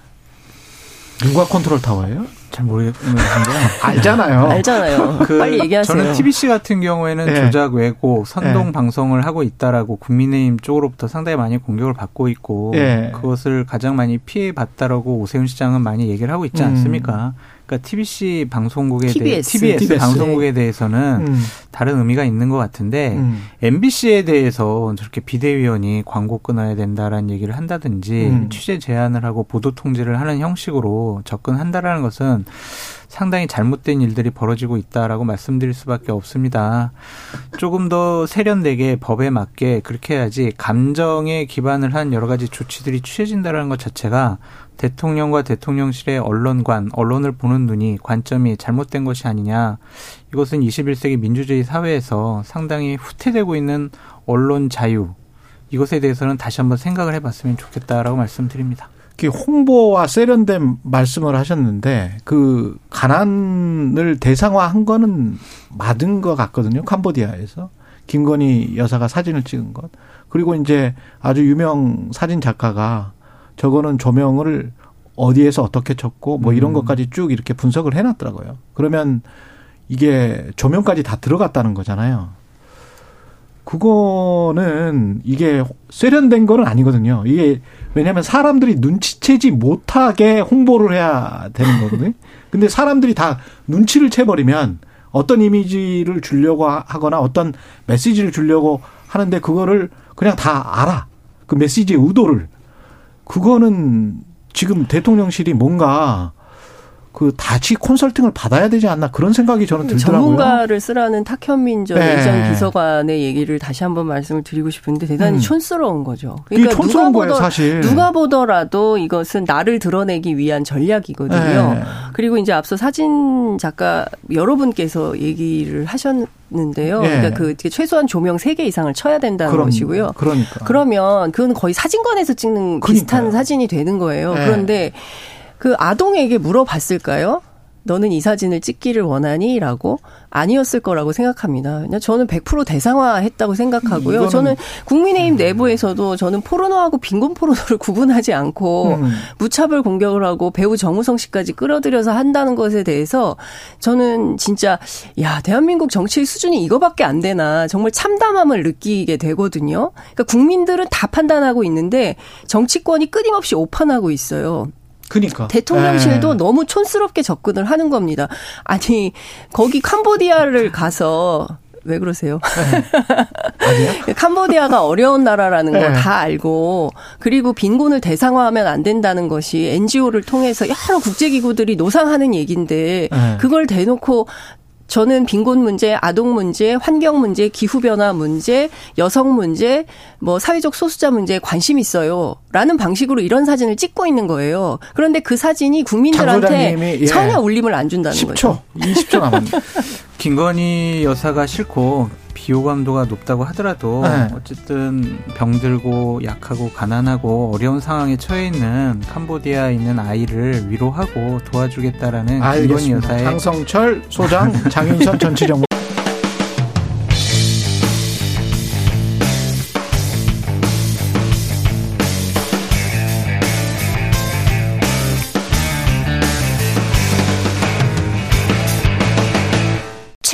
누가 컨트롤 타워예요? 잘 모르겠는데 알잖아요. 알잖아요. 그 빨리 얘기하세요. 저는 TBC 같은 경우에는 네. 조작 왜곡 선동 네. 방송을 하고 있다라고 국민의힘 쪽으로부터 상당히 많이 공격을 받고 있고 네. 그것을 가장 많이 피해 봤다라고 오세훈 시장은 많이 얘기를 하고 있지 음. 않습니까? 그러니까 TBC 방송국에 대해 TBS. TBS. 방송국에 대해서는 음, 다른 의미가 있는 것 같은데 음. MBC에 대해서 저렇게 비대위원이 광고 끊어야 된다라는 얘기를 한다든지 음. 취재 제한을 하고 보도 통제를 하는 형식으로 접근한다라는 것은 상당히 잘못된 일들이 벌어지고 있다라고 말씀드릴 수밖에 없습니다. 조금 더 세련되게 법에 맞게 그렇게 해야지 감정에 기반을 한 여러 가지 조치들이 취해진다라는 것 자체가 대통령과 대통령실의 언론관, 언론을 보는 눈이 관점이 잘못된 것이 아니냐. 이것은 21세기 민주주의 사회에서 상당히 후퇴되고 있는 언론 자유. 이것에 대해서는 다시 한번 생각을 해봤으면 좋겠다라고 말씀드립니다. 그 홍보와 세련된 말씀을 하셨는데 그 가난을 대상화한 거는 맞은 것 같거든요. 캄보디아에서 김건희 여사가 사진을 찍은 것 그리고 이제 아주 유명 사진 작가가 저거는 조명을 어디에서 어떻게 쳤고 뭐 이런 음. 것까지 쭉 이렇게 분석을 해놨더라고요. 그러면 이게 조명까지 다 들어갔다는 거잖아요. 그거는 이게 세련된 거는 아니거든요. 이게 왜냐하면 사람들이 눈치채지 못하게 홍보를 해야 되는 거거든요. 근데 사람들이 다 눈치를 채버리면 어떤 이미지를 주려고 하거나 어떤 메시지를 주려고 하는데 그거를 그냥 다 알아. 그 메시지의 의도를. 그거는 지금 대통령실이 뭔가 그 다시 컨설팅을 받아야 되지 않나 그런 생각이 저는 들더라고요. 전문가를 쓰라는 탁현민 전 네. 예전 비서관의 얘기를 다시 한번 말씀을 드리고 싶은데 대단히 음. 촌스러운 거죠. 이게 촌스러운 거예요, 사실. 누가 보더라도 이것은 나를 드러내기 위한 전략이거든요. 네. 그리고 이제 앞서 사진 작가 여러분께서 얘기를 하셨는데요. 네. 그러니까 그 최소한 조명 3개 이상을 쳐야 된다는 그럼, 것이고요. 그러니까. 그러면 그건 거의 사진관에서 찍는 비슷한 그러니까요. 사진이 되는 거예요. 네. 그런데 그 아동에게 물어봤을까요? 너는 이 사진을 찍기를 원하니? 라고 아니었을 거라고 생각합니다. 그냥 저는 100% 대상화 했다고 생각하고요. 이거는- 저는 국민의힘 내부에서도 저는 포르노하고 빈곤 포르노를 구분하지 않고 음. 무차별 공격을 하고 배우 정우성 씨까지 끌어들여서 한다는 것에 대해서 저는 진짜 야 대한민국 정치의 수준이 이거밖에 안 되나 정말 참담함을 느끼게 되거든요. 그러니까 국민들은 다 판단하고 있는데 정치권이 끊임없이 오판하고 있어요. 그니까. 대통령실도 예. 너무 촌스럽게 접근을 하는 겁니다. 아니 거기 캄보디아를 가서 왜 그러세요? 캄보디아가 어려운 나라라는 걸다 네. 알고 그리고 빈곤을 대상화하면 안 된다는 것이 NGO를 통해서 여러 국제기구들이 노상하는 얘기인데 네. 그걸 대놓고 저는 빈곤 문제, 아동 문제, 환경 문제, 기후 변화 문제, 여성 문제, 뭐 사회적 소수자 문제에 관심 있어요. 라는 방식으로 이런 사진을 찍고 있는 거예요. 그런데 그 사진이 장 국민들한테 예. 전혀 울림을 안 준다는 10초, 거죠. 20초 남았네. 김건희 여사가 싫고 비호감도가 높다고 하더라도 네. 어쨌든 병들고 약하고 가난하고 어려운 상황에 처해 있는 캄보디아에 있는 아이를 위로하고 도와주겠다라는 김건희 알겠습니다. 여사의 강성철 소장, 장윤선 전치정.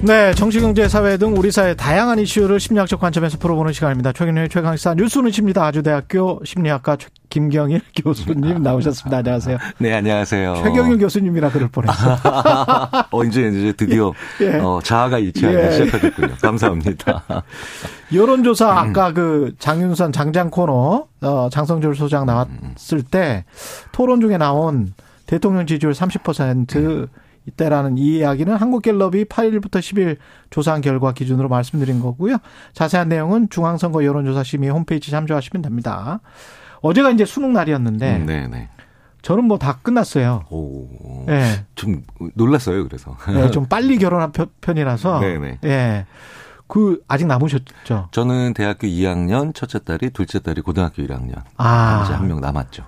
네, 정치, 경제, 사회 등 우리 사회 다양한 이슈를 심리학적 관점에서 풀어보는 시간입니다. 최근의 최강시사 뉴스는 십니다. 아주대학교 심리학과 최- 김경일 교수님 나오셨습니다. 안녕하세요. 네, 안녕하세요. 최경일 교수님이라 그럴 뻔했어요. 어, 이제, 이제 드디어, 예. 어, 자아가 일치하기 예. 시작하셨군요. 감사합니다. 여론조사 음. 아까 그 장윤선 장장 코너 어, 장성철 소장 나왔을 때 토론 중에 나온 대통령 지지율 30% 이때라는 이 이야기는 한국갤럽이 8일부터 10일 조사한 결과 기준으로 말씀드린 거고요. 자세한 내용은 중앙선거 여론조사 심의 홈페이지 참조하시면 됩니다. 어제가 이제 수능 날이었는데 음, 네네. 저는 뭐 다 끝났어요. 오. 예. 좀 놀랐어요, 그래서. 예, 좀 빨리 결혼한 편- 편이라서 네네. 예. 그 아직 남으셨죠? 저는 대학교 2학년, 첫째 딸이, 둘째 딸이 고등학교 1학년. 아. 이제 한 명 남았죠.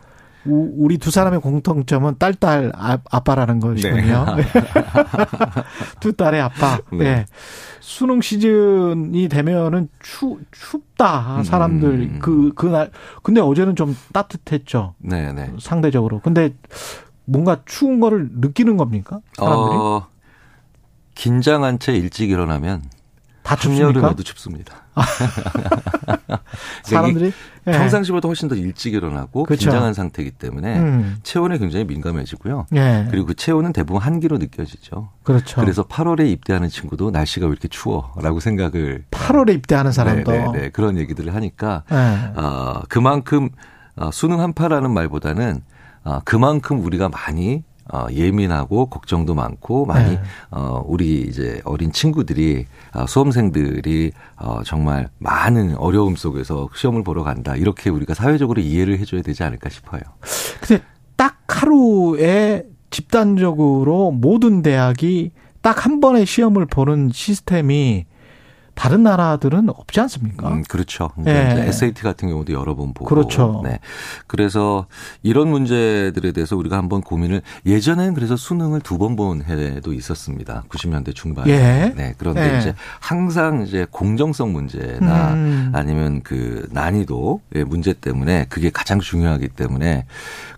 우- 우리 두 사람의 공통점은 딸딸 아, 아빠라는 것이군요. 두 딸의 아빠. 네. 네. 수능 시즌이 되면은 추 춥다 사람들 음. 그 그 날 근데 어제는 좀 따뜻했죠 네 네. 상대적으로. 근데 뭔가 추운 거를 느끼는 겁니까 사람들이? 어, 긴장한 채 일찍 일어나면 다 춥습니까? 한여름에도 춥습니다. 사람들이 예. 평상시보다 훨씬 더 일찍 일어나고 그렇죠. 긴장한 상태이기 때문에 음. 체온에 굉장히 민감해지고요. 예. 그리고 그 체온은 대부분 한기로 느껴지죠. 그렇죠. 그래서 8월에 입대하는 친구도 날씨가 왜 이렇게 추워라고 생각을 8월에 입대하는 사람도 네, 네, 네. 그런 얘기들을 하니까 예. 어, 그만큼 어, 수능 한파라는 말보다는 어, 그만큼 우리가 많이 어, 예민하고 걱정도 많고 많이 네. 어, 우리 이제 어린 친구들이 어, 수험생들이 어, 정말 많은 어려움 속에서 시험을 보러 간다 이렇게 우리가 사회적으로 이해를 해줘야 되지 않을까 싶어요. 근데 딱 하루에 집단적으로 모든 대학이 딱 한 번의 시험을 보는 시스템이 다른 나라들은 없지 않습니까? 음, 그렇죠. 그러니까 예. SAT 같은 경우도 여러 번 보고. 그렇죠. 네. 그래서 이런 문제들에 대해서 우리가 한번 고민을 예전에는 그래서 수능을 두 번 본 해도 있었습니다. 90년대 중반에. 예. 네. 그런데 예. 이제 항상 이제 공정성 문제나 음. 아니면 그 난이도의 문제 때문에 그게 가장 중요하기 때문에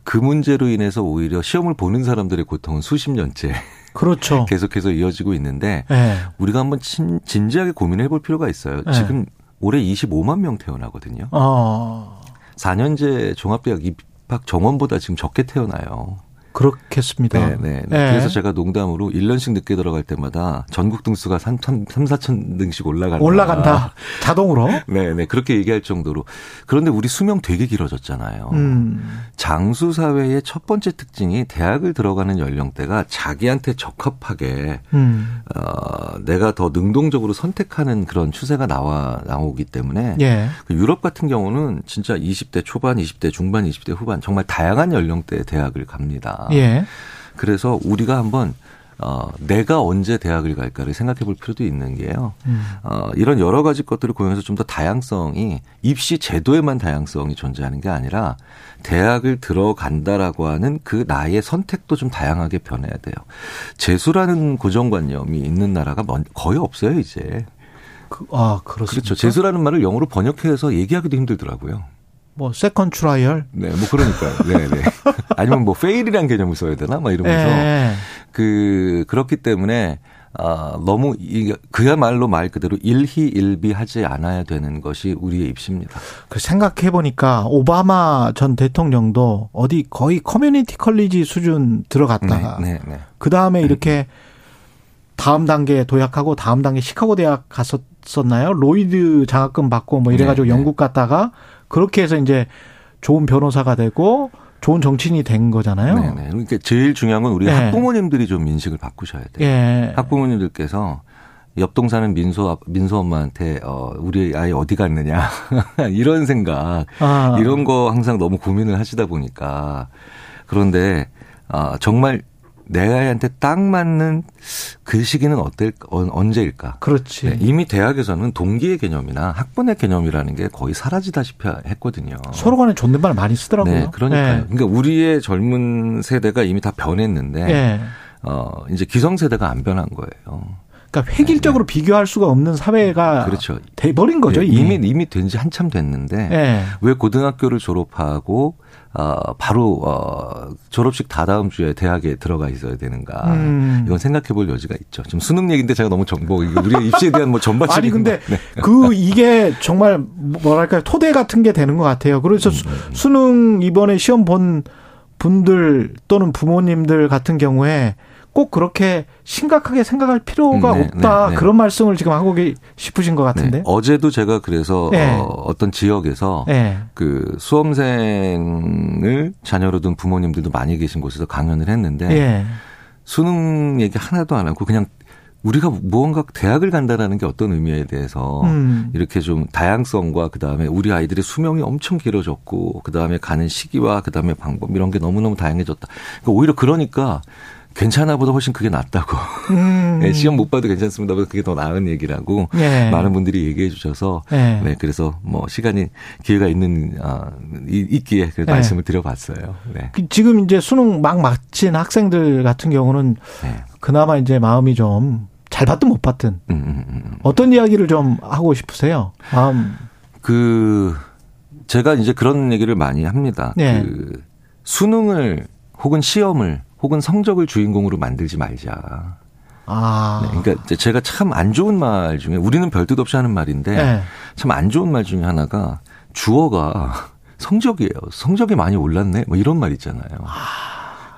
그 문제로 인해서 오히려 시험을 보는 사람들의 고통은 수십 년째 그렇죠. 계속해서 이어지고 있는데 예. 우리가 한번 진, 진지하게 고민해 볼 필요가 있어요. 네. 지금 올해 25만 명 태어나거든요. 어. 4년제 종합대학 입학 정원보다 지금 적게 태어나요. 그렇겠습니다. 네, 네. 네. 예. 그래서 제가 농담으로 1년씩 늦게 들어갈 때마다 전국 등수가 3, 3, 4천 등씩 올라간다. 올라간다. 자동으로. 네, 네. 그렇게 얘기할 정도로. 그런데 우리 수명 되게 길어졌잖아요. 음. 장수 사회의 첫 번째 특징이 대학을 들어가는 연령대가 자기한테 적합하게 음. 어, 내가 더 능동적으로 선택하는 그런 추세가 나와 나오기 때문에 예. 그 유럽 같은 경우는 진짜 20대 초반, 20대 중반, 20대 후반 정말 다양한 연령대의 대학을 갑니다. 예. 그래서 우리가 한번 어, 내가 언제 대학을 갈까를 생각해 볼 필요도 있는 게요. 음. 어, 이런 여러 가지 것들을 고려해서 좀 더 다양성이 입시 제도에만 다양성이 존재하는 게 아니라 대학을 들어간다라고 하는 그 나의 선택도 좀 다양하게 변해야 돼요. 재수라는 고정관념이 있는 나라가 먼- 거의 없어요, 이제. 그, 아, 그렇습니다. 그렇죠. 재수라는 말을 영어로 번역해서 얘기하기도 힘들더라고요. 뭐 second trial 네, 뭐 그러니까요. 네, 네. 아니면 뭐 fail이란 개념을 써야 되나? 막 이러면서 예. 그 그렇기 때문에 아 너무 이 그야말로 말 그대로 일희일비하지 않아야 되는 것이 우리의 입시입니다. 그 생각해 보니까 오바마 전 대통령도 어디 거의 community college 수준 들어갔다가 네, 네, 네. 그 다음에 이렇게 다음 단계 도약하고 다음 단계 시카고 대학 갔었었나요? 로이드 장학금 받고 뭐 이래가지고 네, 네. 영국 갔다가 그렇게 해서 이제 좋은 변호사가 되고 좋은 정치인이 된 거잖아요. 네, 네. 그러니까 제일 중요한 건 우리 네. 학부모님들이 좀 인식을 바꾸셔야 돼요. 예. 학부모님들께서 옆 동사는 민소 아- 민소 엄마한테 어 우리 아이 어디 갔느냐 이런 생각 아. 이런 거 항상 너무 고민을 하시다 보니까 그런데 아 정말 내 아이한테 딱 맞는 그 시기는 어떨 어, 언제일까? 그렇지. 네, 이미 대학에서는 동기의 개념이나 학번의 개념이라는 게 거의 사라지다시피 했거든요. 서로 간에 존댓말 많이 쓰더라고요. 네, 그러니까요. 예. 그러니까 우리의 젊은 세대가 이미 다 변했는데 예. 어 이제 기성 세대가 안 변한 거예요. 그러니까 획일적으로 비교할 수가 없는 사회가 네, 그렇죠. 돼버린 거죠. 네, 이미. 이미 된 지 한참 됐는데 예. 왜 고등학교를 졸업하고 어, 바로 어, 졸업식 다 다음 주에 대학에 들어가 있어야 되는가? 음. 이건 생각해 볼 여지가 있죠. 지금 수능 얘기인데 제가 너무 정보 우리의 입시에 대한 뭐 전반적인 아니 근데 네. 그 이게 정말 뭐랄까요 토대 같은 게 되는 것 같아요. 그래서 수- 음, 수능 이번에 시험 본 분들 또는 부모님들 같은 경우에 꼭 그렇게 심각하게 생각할 필요가 음, 네, 없다 네, 네. 그런 말씀을 지금 하고 계- 싶으신 것 같은데. 네. 어제도 제가 그래서 네. 어, 어떤 지역에서 네. 그 수험생을 자녀로 둔 부모님들도 많이 계신 곳에서 강연을 했는데 예. 수능 얘기 하나도 안 하고 그냥 우리가 무언가 대학을 간다라는 게 어떤 의미에 대해서 음. 이렇게 좀 다양성과 그다음에 우리 아이들의 수명이 엄청 길어졌고 그다음에 가는 시기와 그다음에 방법 이런 게 너무너무 다양해졌다. 그러니까 오히려 그러니까 괜찮아 보다 훨씬 그게 낫다고. 음. 네, 시험 못 봐도 괜찮습니다. 그게 더 나은 얘기라고 예. 많은 분들이 얘기해 주셔서 예. 네, 그래서 뭐 시간이 기회가 있는 아, 이- 있기에 그 예. 말씀을 드려봤어요. 네. 그 지금 이제 수능 막 마친 학생들 같은 경우는 네. 그나마 이제 마음이 좀잘 받든 못 받든 음, 음, 음. 어떤 이야기를 좀 하고 싶으세요? 마음. 그 제가 이제 그런 얘기를 많이 합니다. 네. 그 수능을 혹은 시험을 혹은 성적을 주인공으로 만들지 말자. 아. 네, 그러니까 제가 참 안 좋은 말 중에 우리는 별뜻 없이 하는 말인데 네. 참안 좋은 말 중에 하나가 주어가 성적이에요. 성적이 많이 올랐네. 뭐 이런 말 있잖아요.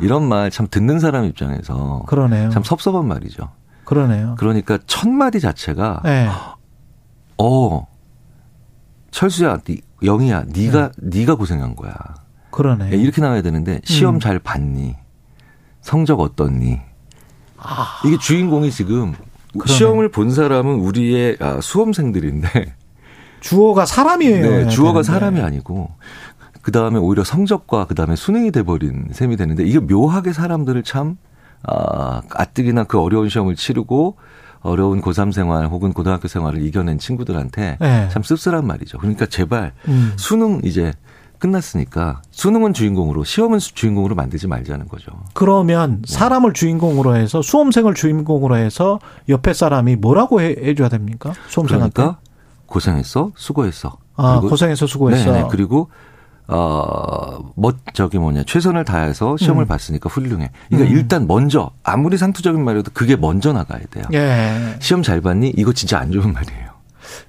이런 말 참 듣는 사람 입장에서 그러네요. 참 섭섭한 말이죠. 그러네요. 그러니까 첫 마디 자체가 네. 어 철수야, 니, 영희야, 네가 네가 고생한 거야. 그러네. 예, 이렇게 나와야 되는데 시험 음. 잘 봤니? 성적 어떻니? 아. 이게 주인공이 지금 그러네. 시험을 본 사람은 우리의 아, 수험생들인데 주어가 사람이에요. 네, 주어가 되는데. 사람이 아니고 그 다음에 오히려 성적과 그 다음에 수능이 돼버린 셈이 되는데 이게 묘하게 사람들을 참 아, 가뜩이나 그 어려운 시험을 치르고 어려운 고3 생활 혹은 고등학교 생활을 이겨낸 친구들한테 네. 참 씁쓸한 말이죠. 그러니까 제발 음. 수능 이제 끝났으니까 수능은 주인공으로 시험은 수- 주인공으로 만들지 말자는 거죠. 그러면 사람을 주인공으로 해서 수험생을 주인공으로 해서 옆에 사람이 뭐라고 해, 해줘야 됩니까? 수험생한테. 그러니까 고생했어, 수고했어. 아, 고생해서 수고했어. 네, 네. 그리고 어, 뭐 저기 뭐냐 최선을 다해서 시험을 음. 봤으니까 훌륭해. 그러니까 음. 일단 먼저 아무리 상투적인 말이어도 그게 먼저 나가야 돼요. 예. 시험 잘 봤니? 이거 진짜 안 좋은 말이에요.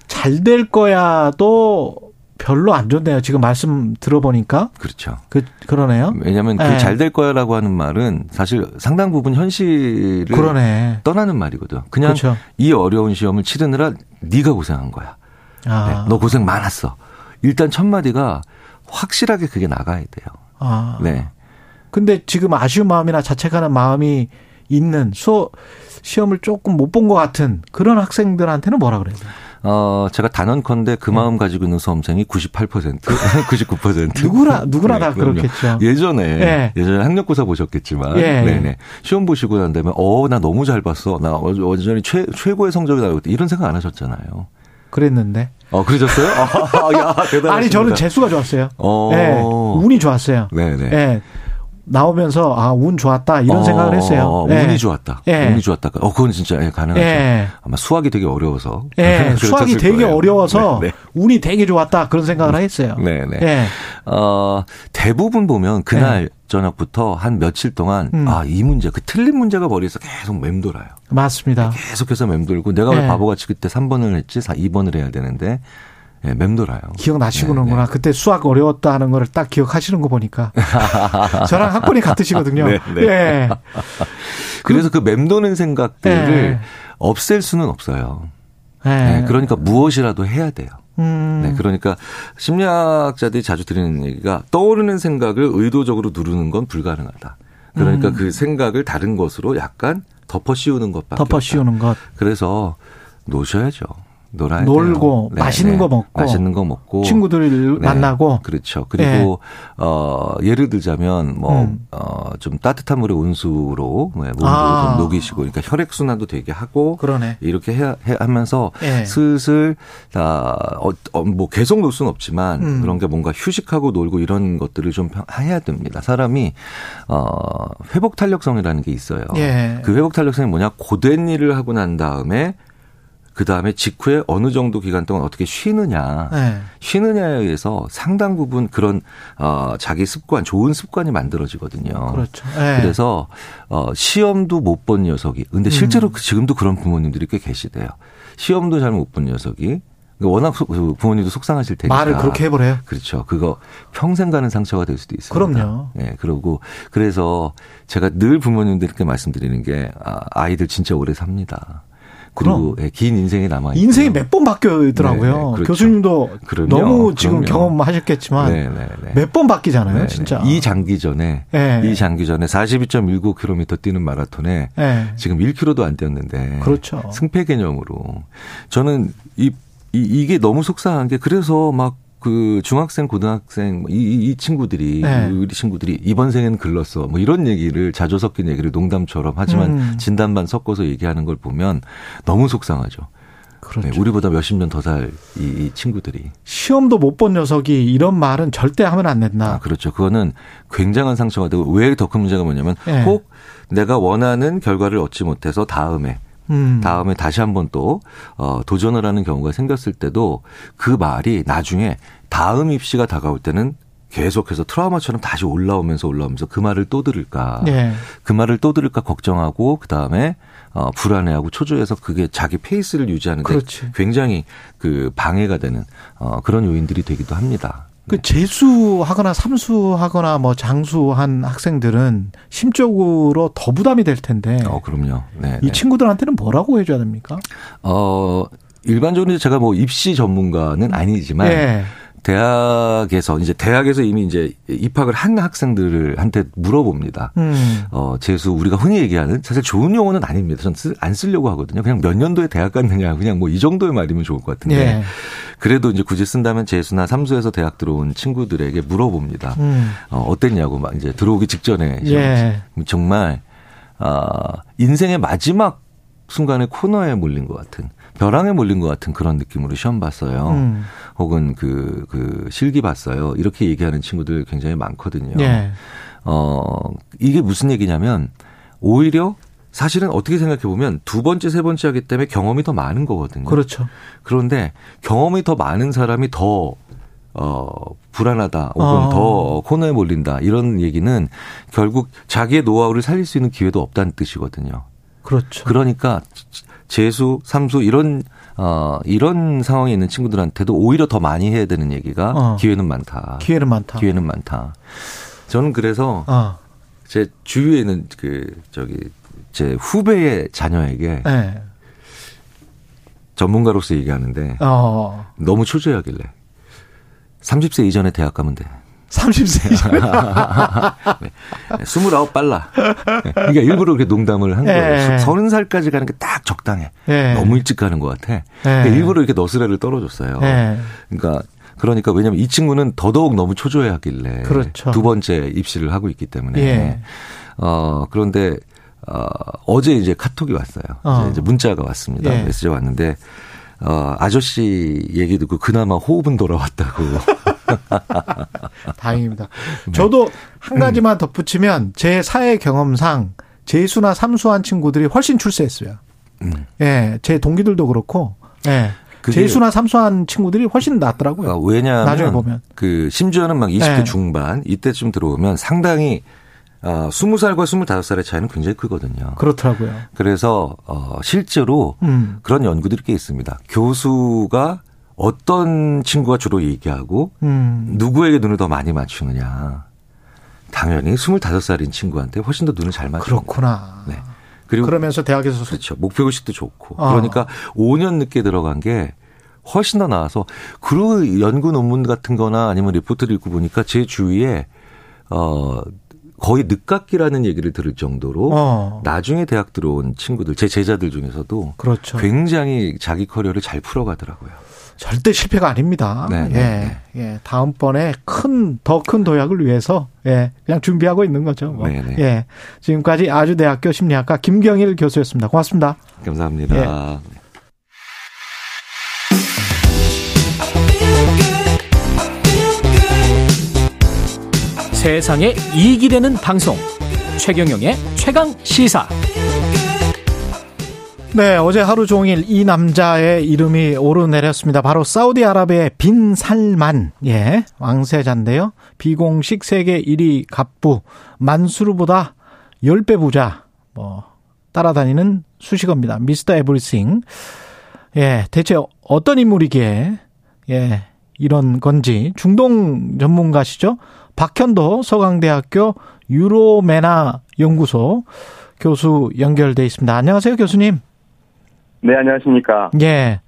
잘 될 거야도 별로 안 좋네요. 지금 말씀 들어보니까. 그렇죠. 그, 그러네요. 왜냐하면 네. 그잘 될 거야라고 하는 말은 사실 상당 부분 현실을 그러네. 떠나는 말이거든. 그냥 그렇죠. 이 어려운 시험을 치르느라 네가 고생한 거야. 아. 네, 너 고생 많았어. 일단 첫 마디가 확실하게 그게 나가야 돼요. 아. 네. 근데 지금 아쉬운 마음이나 자책하는 마음이 있는 수 시험을 조금 못 본 것 같은 그런 학생들한테는 뭐라 그래요? 어, 제가 단언컨대 그 마음 가지고 있는 수험생이 98%, 99%. 누구나 누구나 다 네, 그럼요. 그렇겠죠. 예전에 예. 예전에 학력고사 보셨겠지만, 예. 네네 시험 보시고 난 다음에 어 나 너무 잘 봤어, 나 완전히 최 최고의 성적이 나오겠다 이런 생각 안 하셨잖아요. 그랬는데. 어 그러셨어요? 아, 야. 아니 저는 재수가 좋았어요. 어. 예. 운이 좋았어요. 네네. 예. 나오면서 아 운 좋았다 이런 어, 생각을 했어요. 어, 예. 운이 좋았다. 예. 운이 좋았다. 어, 그건 진짜 예, 가능하죠. 예. 아마 수학이 되게 어려워서. 예, 수학이 되게 거예요. 어려워서 네, 운이 되게 좋았다 그런 생각을 했어요. 네, 네. 예. 어, 대부분 보면 그날 저녁부터 한 며칠 동안 음. 아, 이 문제, 그 틀린 문제가 머리에서 계속 맴돌아요. 맞습니다. 계속해서 맴돌고 내가 왜 예. 바보같이 그때 3번을 했지? 2번을 해야 되는데 예, 맴돌아요. 기억나시는구나. 그때 수학 어려웠다는 걸딱 기억하시는 거 보니까. 저랑 학번이 같으시거든요. 네, 네. 예. 그래서 그 맴도는 생각들을 예. 없앨 수는 없어요. 예. 네, 그러니까 무엇이라도 해야 돼요. 음. 네, 그러니까 심리학자들이 자주 드리는 얘기가 떠오르는 생각을 의도적으로 누르는 건 불가능하다. 그러니까 음. 그 생각을 다른 것으로 약간 덮어 씌우는 것밖에 덮어. 씌우는 것. 그래서 노셔야죠. 놀아야 놀고. 네, 맛있는 네. 거 먹고 맛있는 거 먹고 친구들 네, 만나고 그렇죠. 그리고 어 예를 들자면 뭐 음. 어좀 따뜻한 물에 온수로 네, 몸도 아. 좀 녹이시고 그러니까 혈액 순환도 되게 하고 그러네. 이렇게 해, 해 하면서 예. 슬슬 다뭐 계속 놀 수는 없지만 음. 그런 게 뭔가 휴식하고 놀고 이런 것들을 좀 해야 됩니다. 사람이 어 회복 탄력성이라는 게 있어요. 예. 그 회복 탄력성이 뭐냐 고된 일을 하고 난 다음에 그 다음에 직후에 어느 정도 기간 동안 어떻게 쉬느냐, 예. 쉬느냐에 의해서 상당 부분 그런 어 자기 습관, 좋은 습관이 만들어지거든요. 그렇죠. 예. 그래서 어 시험도 못 본 녀석이, 근데 실제로 그 지금도 그런 부모님들이 꽤 계시대요. 시험도 잘 못 본 녀석이 워낙 속- 그 부모님도 속상하실 테니까 말을 그렇게 해버려요. 그렇죠. 그거 평생 가는 상처가 될 수도 있습니다. 그럼요. 네, 그러고 그래서 제가 늘 부모님들께 말씀드리는 게 아, 아이들 진짜 오래 삽니다. 그리고 예, 긴 인생이 남아 있고 인생이 몇 번 바뀌더라고요. 네, 네, 그렇죠. 교수님도 그럼요, 너무 지금 그럼요. 경험하셨겠지만 네, 네, 네. 몇번 바뀌잖아요, 네, 진짜. 네. 이 장기 전에 네. 이 장기 전에 42.19km 뛰는 마라톤에 네. 지금 1km도 안 뛰었는데 그렇죠. 승패 개념으로 저는 이, 이 이게 너무 속상한 게 그래서 막 그 중학생 고등학생 뭐 이, 이, 이 친구들이 네. 우리 친구들이 이번 생에는 글렀어 뭐 이런 얘기를 자조 섞인 얘기를 농담처럼 하지만 음. 진단반 섞어서 얘기하는 걸 보면 너무 속상하죠. 그렇죠. 네, 우리보다 몇십 년 더 살이 이 친구들이 시험도 못 본 녀석이 이런 말은 절대 하면 안 된다. 아, 그렇죠. 그거는 굉장한 상처가 되고 왜 더 큰 문제가 뭐냐면 예. 혹 내가 원하는 결과를 얻지 못해서 다음에 음. 다음에 다시 한번 또 어, 도전을 하는 경우가 생겼을 때도 그 말이 나중에 다음 입시가 다가올 때는 계속해서 트라우마처럼 다시 올라오면서 올라오면서 그 말을 또 들을까 예. 그 말을 또 들을까 걱정하고 그 다음에 어, 불안해하고 초조해서 그게 자기 페이스를 유지하는데 그렇지. 굉장히 그 방해가 되는 어, 그런 요인들이 되기도 합니다. 그 재수하거나 삼수하거나 뭐 장수한 학생들은 심적으로 더 부담이 될 텐데 어, 그럼요. 네. 이 네. 친구들한테는 뭐라고 해줘야 됩니까? 어, 일반적으로 제가 뭐 입시 전문가는 아니지만 예. 대학에서 이제 대학에서 이미 이제 입학을 한 학생들한테 물어봅니다. 음. 어, 재수 우리가 흔히 얘기하는 사실 좋은 용어는 아닙니다. 저는 쓰- 안 쓰려고 하거든요. 그냥 몇 년도에 대학 갔느냐 그냥 뭐 이 정도의 말이면 좋을 것 같은데 예. 그래도 이제 굳이 쓴다면 재수나 삼수에서 대학 들어온 친구들에게 물어봅니다. 음. 어, 어땠냐고 막 이제 들어오기 직전에 예. 정말 아 인생의 마지막 순간에 코너에 몰린 것 같은 벼랑에 몰린 것 같은 그런 느낌으로 시험 봤어요. 음. 혹은 그, 그 실기 봤어요. 이렇게 얘기하는 친구들 굉장히 많거든요. 예. 어, 이게 무슨 얘기냐면 오히려 사실은 어떻게 생각해 보면 두 번째, 세 번째 하기 때문에 경험이 더 많은 거거든요. 그렇죠. 그런데 경험이 더 많은 사람이 더 어, 불안하다 혹은 어. 더 코너에 몰린다 이런 얘기는 결국 자기의 노하우를 살릴 수 있는 기회도 없다는 뜻이거든요. 그렇죠. 그러니까 재수, 삼수 이런 어 이런 상황에 있는 친구들한테도 오히려 더 많이 해야 되는 얘기가 어. 기회는 많다. 기회는 많다. 기회는 많다. 저는 그래서 어. 제 주위에 있는 그 저기 제 후배의 자녀에게 예. 전문가로서 얘기하는데 어. 너무 초조해하길래 30세 이전에 대학 가면 돼. 30세 이상. 네. 29 빨라. 네. 그러니까 일부러 그렇게 농담을 한 예. 거예요. 30살까지 가는 게 딱 적당해. 예. 너무 일찍 가는 것 같아. 그러니까 일부러 이렇게 너스레를 떨어줬어요. 예. 그러니까 그러니까 왜냐면 이 친구는 더더욱 너무 초조해하길래 그렇죠. 두 번째 입시를 하고 있기 때문에 예. 어 그런데 어 어제 이제 카톡이 왔어요. 어. 이제, 이제 문자가 왔습니다. 예. 메시지가 왔는데 어 아저씨 얘기 듣고 그나마 호흡은 돌아왔다고. 다행입니다. 저도 한 가지만 덧붙이면 제 사회 경험상 재수나 삼수한 친구들이 훨씬 출세했어요. 음. 예, 제 동기들도 그렇고, 예. 재수나 삼수한 친구들이 훨씬 낫더라고요. 아, 왜냐하면 나중에 보면. 그 심지어는 막 20대 네. 중반 이때쯤 들어오면 상당히 아, 20살과 25살의 차이는 굉장히 크거든요. 그렇더라고요. 그래서 어 실제로 음. 그런 연구들이 꽤 있습니다. 교수가 어떤 친구가 주로 얘기하고 음. 누구에게 눈을 더 많이 맞추느냐. 당연히 25살인 친구한테 훨씬 더 눈을 잘 맞춥니다. 그렇구나. 네. 그리고 그러면서 대학에서 수- 그렇죠. 목표 의식도 좋고. 아. 그러니까 5년 늦게 들어간 게 훨씬 더 나아서 그 연구 논문 같은 거나 아니면 리포트를 읽고 보니까 제 주위에 어 거의 늦깎이라는 얘기를 들을 정도로 어. 나중에 대학 들어온 친구들, 제 제자들 중에서도 그렇죠. 굉장히 자기 커리어를 잘 풀어가더라고요. 절대 실패가 아닙니다. 네, 예. 네, 예. 다음번에 큰, 더 큰 도약을 위해서, 예. 그냥 준비하고 있는 거죠. 뭐. 네, 네. 예. 지금까지 아주대학교 심리학과 김경일 교수였습니다. 고맙습니다. 감사합니다. 예. 세상에 이익이 되는 방송 최경영의 최강 시사 네, 어제 하루 종일 이 남자의 이름이 오르내렸습니다. 바로 사우디아라비아의 빈 살만, 예, 왕세자인데요. 비공식 세계 1위 갑부, 만수르보다 10배 부자, 뭐, 따라다니는 수식어입니다. 미스터 에브리싱. 예, 대체 어떤 인물이기에, 예, 이런 건지, 중동 전문가시죠? 박현도 서강대학교 유로메나 연구소 교수 연결돼 있습니다. 안녕하세요, 교수님. 네, 안녕하십니까. 예.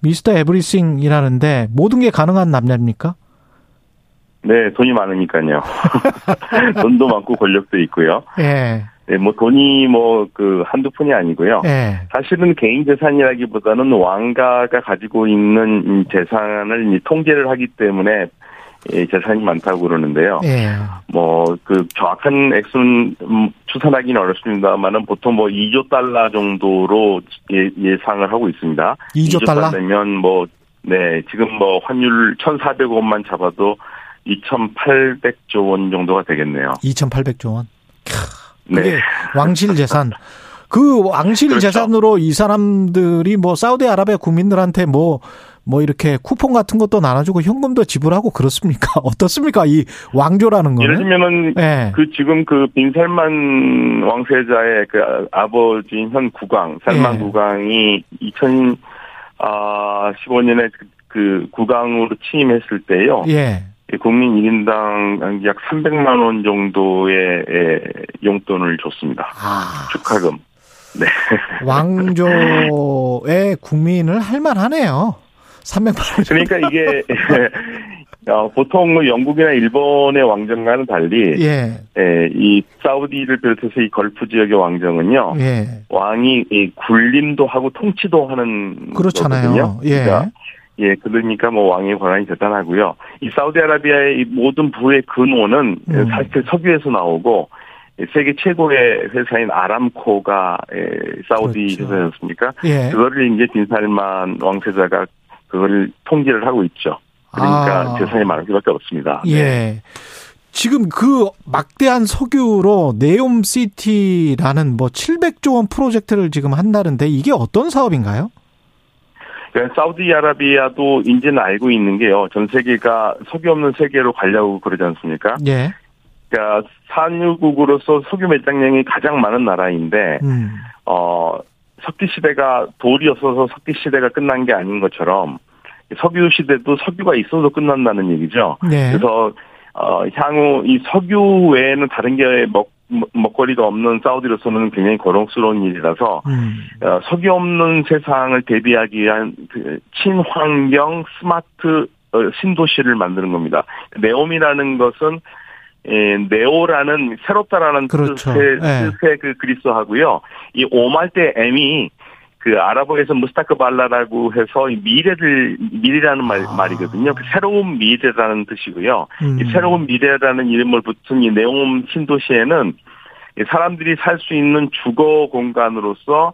미스터 에브리싱이라는데 모든 게 가능한 남자입니까? 네, 돈이 많으니까요. 돈도 많고 권력도 있고요. 예. 네, 뭐 돈이 뭐 그 한두 푼이 아니고요. 예. 사실은 개인 재산이라기보다는 왕가가 가지고 있는 이 재산을 이 통제를 하기 때문에 예, 재산이 많다고 그러는데요. 예. 뭐그 정확한 액수는 음, 추산하기는 어렵습니다만은 보통 뭐 2조 달러 정도로 예, 예상을 하고 있습니다. 2조 달러? 되면 뭐 네, 지금 뭐 환율 1,400원만 잡아도 2,800조 원 정도가 되겠네요. 2,800조 원. 네. 왕실 재산. 그 왕실 그렇죠. 재산으로 이 사람들이 뭐 사우디아라비아 국민들한테 뭐, 뭐 이렇게 쿠폰 같은 것도 나눠주고 현금도 지불하고 그렇습니까? 어떻습니까? 이 왕조라는 거는. 예를 들면은 예. 그 지금 그 빈살만 왕세자의 그 아버지인 현 국왕 살만 예. 국왕이 2015년에 그, 그 국왕으로 취임했을 때요. 예. 국민 1인당 약 300만 원 정도의 예, 용돈을 줬습니다. 아. 축하금. 네. 왕조의 국민을 할만하네요. 300만 원. 그러니까 이게 어, 보통 뭐 영국이나 일본의 왕정과는 달리 예. 예, 이 사우디를 비롯해서 이 걸프 지역의 왕정은요. 예. 왕이 이 군림도 하고 통치도 하는 그렇잖아요. 거거든요. 예. 그러니까 예, 그러니까 뭐 왕의 권한이 대단하고요. 이 사우디아라비아의 이 모든 부의 근원은 음. 사실 석유에서 나오고 세계 최고의 회사인 아람코가 예, 사우디 그렇죠. 회사였습니까? 예. 그거를 이제 빈살만 왕세자가 그걸 통제를 하고 있죠. 그러니까 아. 재산이 많을 수밖에 없습니다. 네. 예. 지금 그 막대한 석유로 네옴시티라는 뭐 700조 원 프로젝트를 지금 한다는데 이게 어떤 사업인가요? 그러니까 사우디아라비아도 이제는 알고 있는 게요. 전 세계가 석유 없는 세계로 가려고 그러지 않습니까? 예. 그러니까 산유국으로서 석유 매장량이 가장 많은 나라인데 음. 어 석기 시대가 돌이 없어서 석기 시대가 끝난 게 아닌 것처럼 석유 시대도 석유가 있어도 끝난다는 얘기죠. 네. 그래서 어 향후 이 석유 외에는 다른 게 먹, 먹거리가 없는 사우디로서는 굉장히 고통스러운 일이라서 음. 어, 석유 없는 세상을 대비하기 위한 그 친환경 스마트 어, 신도시를 만드는 겁니다. 네옴이라는 것은 에, 네오라는 새롭다라는 그렇죠. 뜻의, 예. 뜻의 그 그리스어하고요. 이 오말 때 M이 그 아랍어에서 무스타크 발라라고 해서 이 미래를 미래라는 말, 아. 말이거든요. 그 새로운 미래라는 뜻이고요. 음. 이 새로운 미래라는 이름을 붙은 이 네옴 신도시에는 이 사람들이 살 수 있는 주거 공간으로서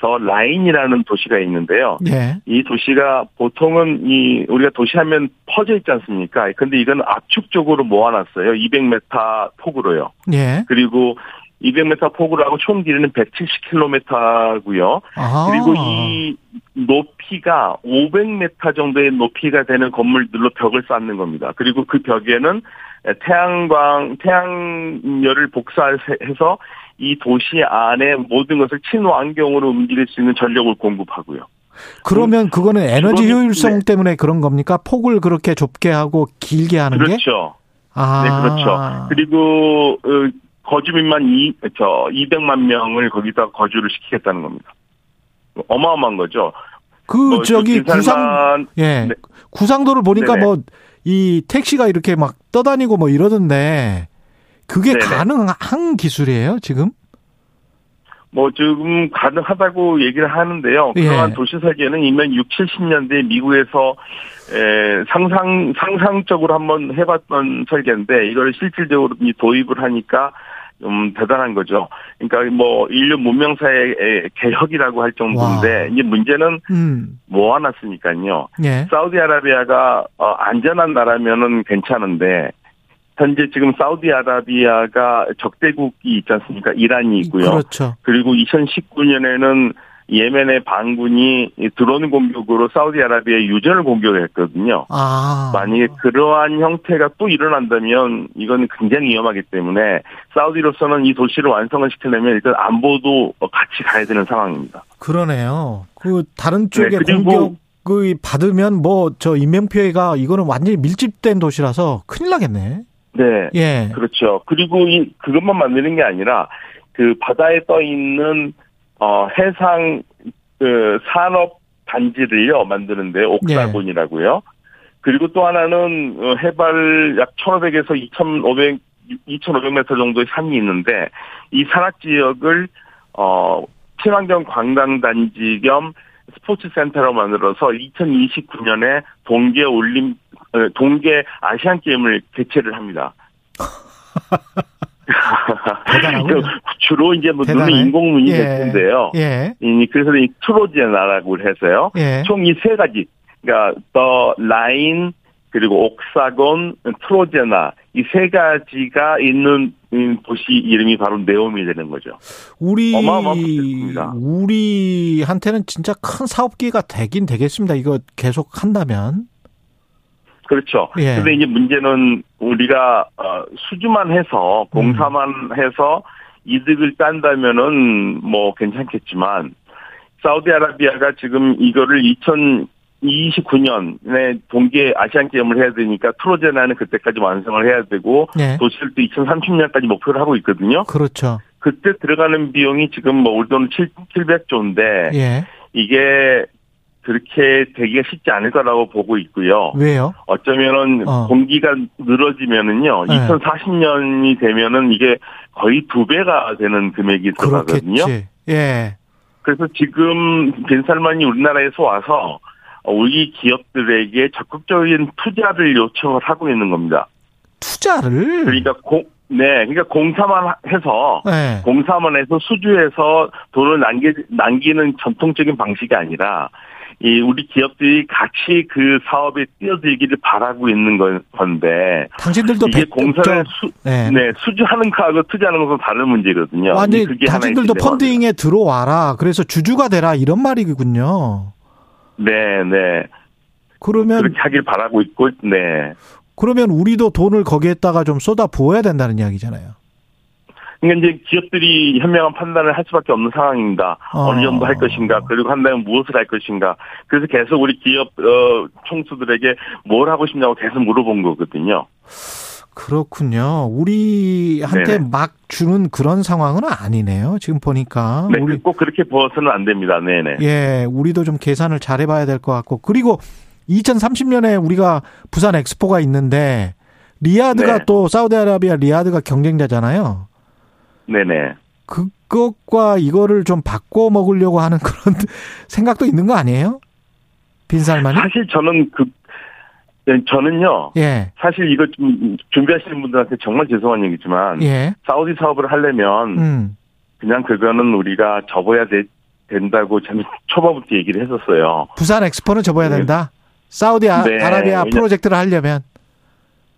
더 라인이라는 도시가 있는데요. 예. 이 도시가 보통은 이 우리가 도시하면 퍼져 있지 않습니까? 근데 이건 압축적으로 모아놨어요. 200m 폭으로요. 예. 그리고 200m 폭으로 하고 총 길이는 170km고요. 아. 그리고 이 높이가 500m 정도의 높이가 되는 건물들로 벽을 쌓는 겁니다. 그리고 그 벽에는 태양광, 태양열을 복사해서 이 도시 안에 모든 것을 친환경으로 움직일 수 있는 전력을 공급하고요. 그러면 그거는 에너지 효율성 네. 때문에 그런 겁니까? 폭을 그렇게 좁게 하고 길게 하는 게? 그렇죠. 아. 네, 그렇죠. 그리고 어, 거주민만 이, 저 200만 명을 거기다 거주를 시키겠다는 겁니다. 어마어마한 거죠. 그 뭐 저기 빈살만- 구상 예 네. 구상도를 보니까. 뭐 이 택시가 이렇게 막 떠다니고 뭐 이러던데 그게 네네. 가능한 기술이에요 지금? 뭐 지금 가능하다고 얘기를 하는데요. 예. 그동안 도시 설계는 이미 6, 70년대 미국에서 에, 상상 상상적으로 한번 해봤던 설계인데 이걸 실질적으로 이 도입을 하니까 좀 대단한 거죠. 그러니까 뭐 인류 문명사의 에, 개혁이라고 할 정도인데 이제 문제는 음. 모아놨으니까요. 예. 사우디아라비아가 어, 안전한 나라면은 괜찮은데 현재 지금 사우디아라비아가 적대국이 있지 않습니까? 이란이 있고요. 그렇죠. 그리고 2019년에는 예멘의 반군이 이 드론 공격으로 사우디아라비아의 유전을 공격했거든요. 아. 만약에 그러한 형태가 또 일어난다면 이건 굉장히 위험하기 때문에 사우디로서는 이 도시를 완성을 시키려면 일단 안보도 같이 가야 되는 상황입니다. 그러네요. 그 다른 쪽에 네, 공격을 받으면 뭐 저 인명 피해가 이거는 완전히 밀집된 도시라서 큰일 나겠네. 네. 예. 그렇죠. 그리고 이 그것만 만드는 게 아니라 그 바다에 떠 있는 어 해상 그 산업 단지를요 만드는데 옥사곤이라고요. 그리고 또 하나는 어, 해발 약 1,500에서 2,500 2,500m 정도의 산이 있는데 이 산악 지역을 어 친환경 관광 단지 겸 스포츠 센터로 만들어서 2029년에 동계 올림 어, 동계 아시안 게임을 개최를 합니다. 대단하군요. 주로 이제 뭐 대단해. 인공눈이 예. 될 텐데요. 예. 이 그래서 이 트로지아나라고 해서요. 예. 총이 세 가지, 그러니까 더 라인 그리고 옥사곤, 트로지아나 이 세 가지가 있는 음, 도시 이름이 바로 네옴이 되는 거죠. 우리. 우리한테는 진짜 큰 사업기가 되긴 되겠습니다. 이거 계속 한다면. 그렇죠. 예. 근데 이제 문제는 우리가 어, 수주만 해서 공사만 해서 이득을 딴다면은 뭐 괜찮겠지만 사우디아라비아가 지금 이거를 2029년에 동계 아시안 게임을 해야 되니까 트로제나는 그때까지 완성을 해야 되고 예. 도시를 또 2030년까지 목표를 하고 있거든요. 그렇죠. 그때 들어가는 비용이 지금 뭐 우리 돈 700조인데 예. 이게 그렇게 되기가 쉽지 않을 거라고 보고 있고요. 왜요? 어쩌면은 어. 공기가 늘어지면은요. 네. 2040년이 되면은 이게 거의 두 배가 되는 금액이 들어가거든요. 그렇겠지. 예. 그래서 지금 빈살만이 우리나라에서 와서 우리 기업들에게 적극적인 투자를 요청을 하고 있는 겁니다. 투자를 그러니까 공, 네, 그러니까 공사만 해서 네. 공사만 해서 수주해서 돈을 남기, 남기는 전통적인 방식이 아니라 이 우리 기업들이 같이 그 사업에 뛰어들기를 바라고 있는 건- 건데 당신들도 이게 백- 공사를 저- 수, 네. 네. 수주하는 거하고 투자하는 것은 다른 문제거든요. 완전히 그게 하나 당신들도. 펀딩에 들어와라. 그래서 주주가 되라 이런 말이군요. 네, 네. 그러면 그렇게 하길 바라고 있고, 네. 그러면 우리도 돈을 거기에다가 좀 쏟아 부어야 된다는 이야기잖아요. 그러니까 이제 기업들이 현명한 판단을 할 수밖에 없는 상황입니다. 어. 어. 느 정도 할 것인가, 그리고 한다면 무엇을 할 것인가. 그래서 계속 우리 기업 어, 총수들에게 뭘 하고 싶냐고 계속 물어본 거거든요. 그렇군요. 우리한테 네네. 막 주는 그런 상황은 아니네요. 지금 보니까 네, 우리 꼭 그렇게 보아서는 안 됩니다. 네네. 예, 우리도 좀 계산을 잘 해봐야 될 것 같고 그리고 2030년에 우리가 부산 엑스포가 있는데 리야드가 네. 또 사우디아라비아 리야드가 경쟁자잖아요. 네네. 그것과 이거를 좀 바꿔 먹으려고 하는 그런 생각도 있는 거 아니에요? 빈살만이? 사실 저는 그, 네, 저는요. 예, 사실 이거 좀 준비하시는 분들한테 정말 죄송한 얘기지만 예, 사우디 사업을 하려면 음, 그냥 그거는 우리가 접어야 되, 된다고 저는 초반부터 얘기를 했었어요. 부산 엑스포는 접어야 네. 된다. 사우디 아- 네, 아라비아 왜냐- 프로젝트를 하려면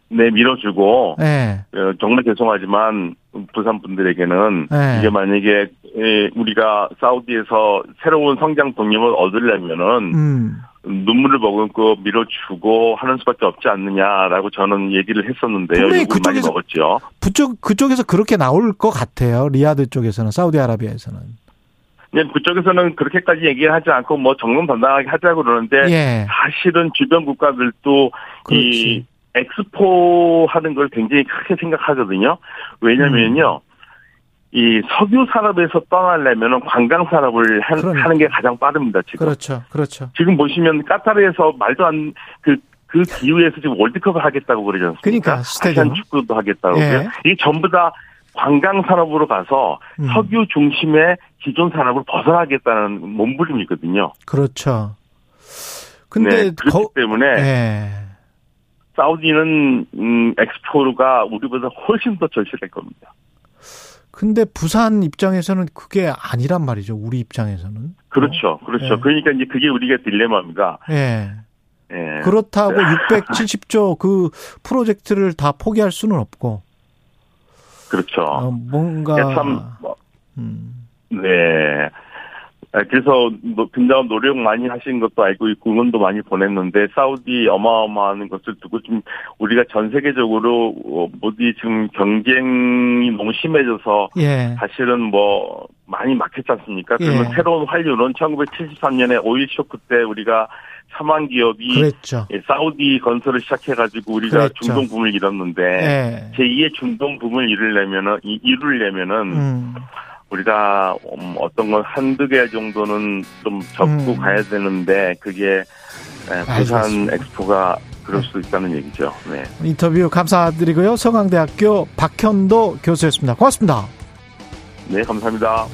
네, 밀어주고 네. 어, 정말 죄송하지만 부산 분들에게는 네. 이게 만약에 에, 우리가 사우디에서 새로운 성장 동력을 얻으려면은 음. 눈물을 머금고 밀어주고 하는 수밖에 없지 않느냐라고 저는 얘기를 했었는데요. 그쪽에서- 먹었죠. 그쪽 그쪽에서 그렇게 나올 것 같아요. 리야드 쪽에서는 사우디아라비아에서는. 그냥 그쪽에서는 그렇게까지 얘기를 하지 않고 뭐 정론 당당하게 하자고 그러는데 예. 사실은 주변 국가들도 이 엑스포 하는 걸 굉장히 크게 생각하거든요. 왜냐면요. 이 석유 산업에서 떠나려면 관광 산업을 한- 그러네. 하는 게 가장 빠릅니다, 지금. 그렇죠. 그렇죠. 지금 보시면 까타르에서 말도 안, 그, 그 기후에서 지금 월드컵을 하겠다고 그러지 않습니까? 그러니까. 아시안 축구도 하겠다고. 예. 요 이게 전부 다 관광 산업으로 가서 음. 석유 중심의 기존 산업을 벗어나겠다는 몸부림이거든요. 그렇죠. 근데 네, 그렇기 거- 때문에 예. 사우디는 음, 엑스포가 우리보다 훨씬 더 절실할 겁니다. 근데 부산 입장에서는 그게 아니란 말이죠. 우리 입장에서는. 그렇죠, 그렇죠. 예. 그러니까 이제 그게 우리가 딜레마입니다. 예. 예. 그렇다고 670조 그 프로젝트를 다 포기할 수는 없고 그렇죠. 어, 뭔가 예, 참, 뭐, 음. 네. 아, 그래서 노- 굉장히 노력 많이 하신 것도 알고 있고 응원도 많이 보냈는데 사우디 어마어마한 것을 두고 좀 우리가 전 세계적으로 어, 모두 지금 경쟁이 너무 심해져서 예. 사실은 뭐 많이 막혔지 않습니까? 그러면 예. 새로운 활류는 1973년에 오일 쇼크 때 우리가 사망 기업이 그랬죠. 예, 사우디 건설을 시작해가지고 우리가 그랬죠. 중동 붐을 이뤘는데 예. 제2의 중동 붐을 이루려면은 이- 이루려면은 음. 우리가 음, 어떤 건 한두 개 정도는 좀 접고 음. 가야 되는데 그게 에, 부산 알겠습니다. 엑스포가 그럴 수 있다는 얘기죠. 네. 인터뷰 감사드리고요. 서강대학교 박현도 교수였습니다. 고맙습니다. 네, 감사합니다.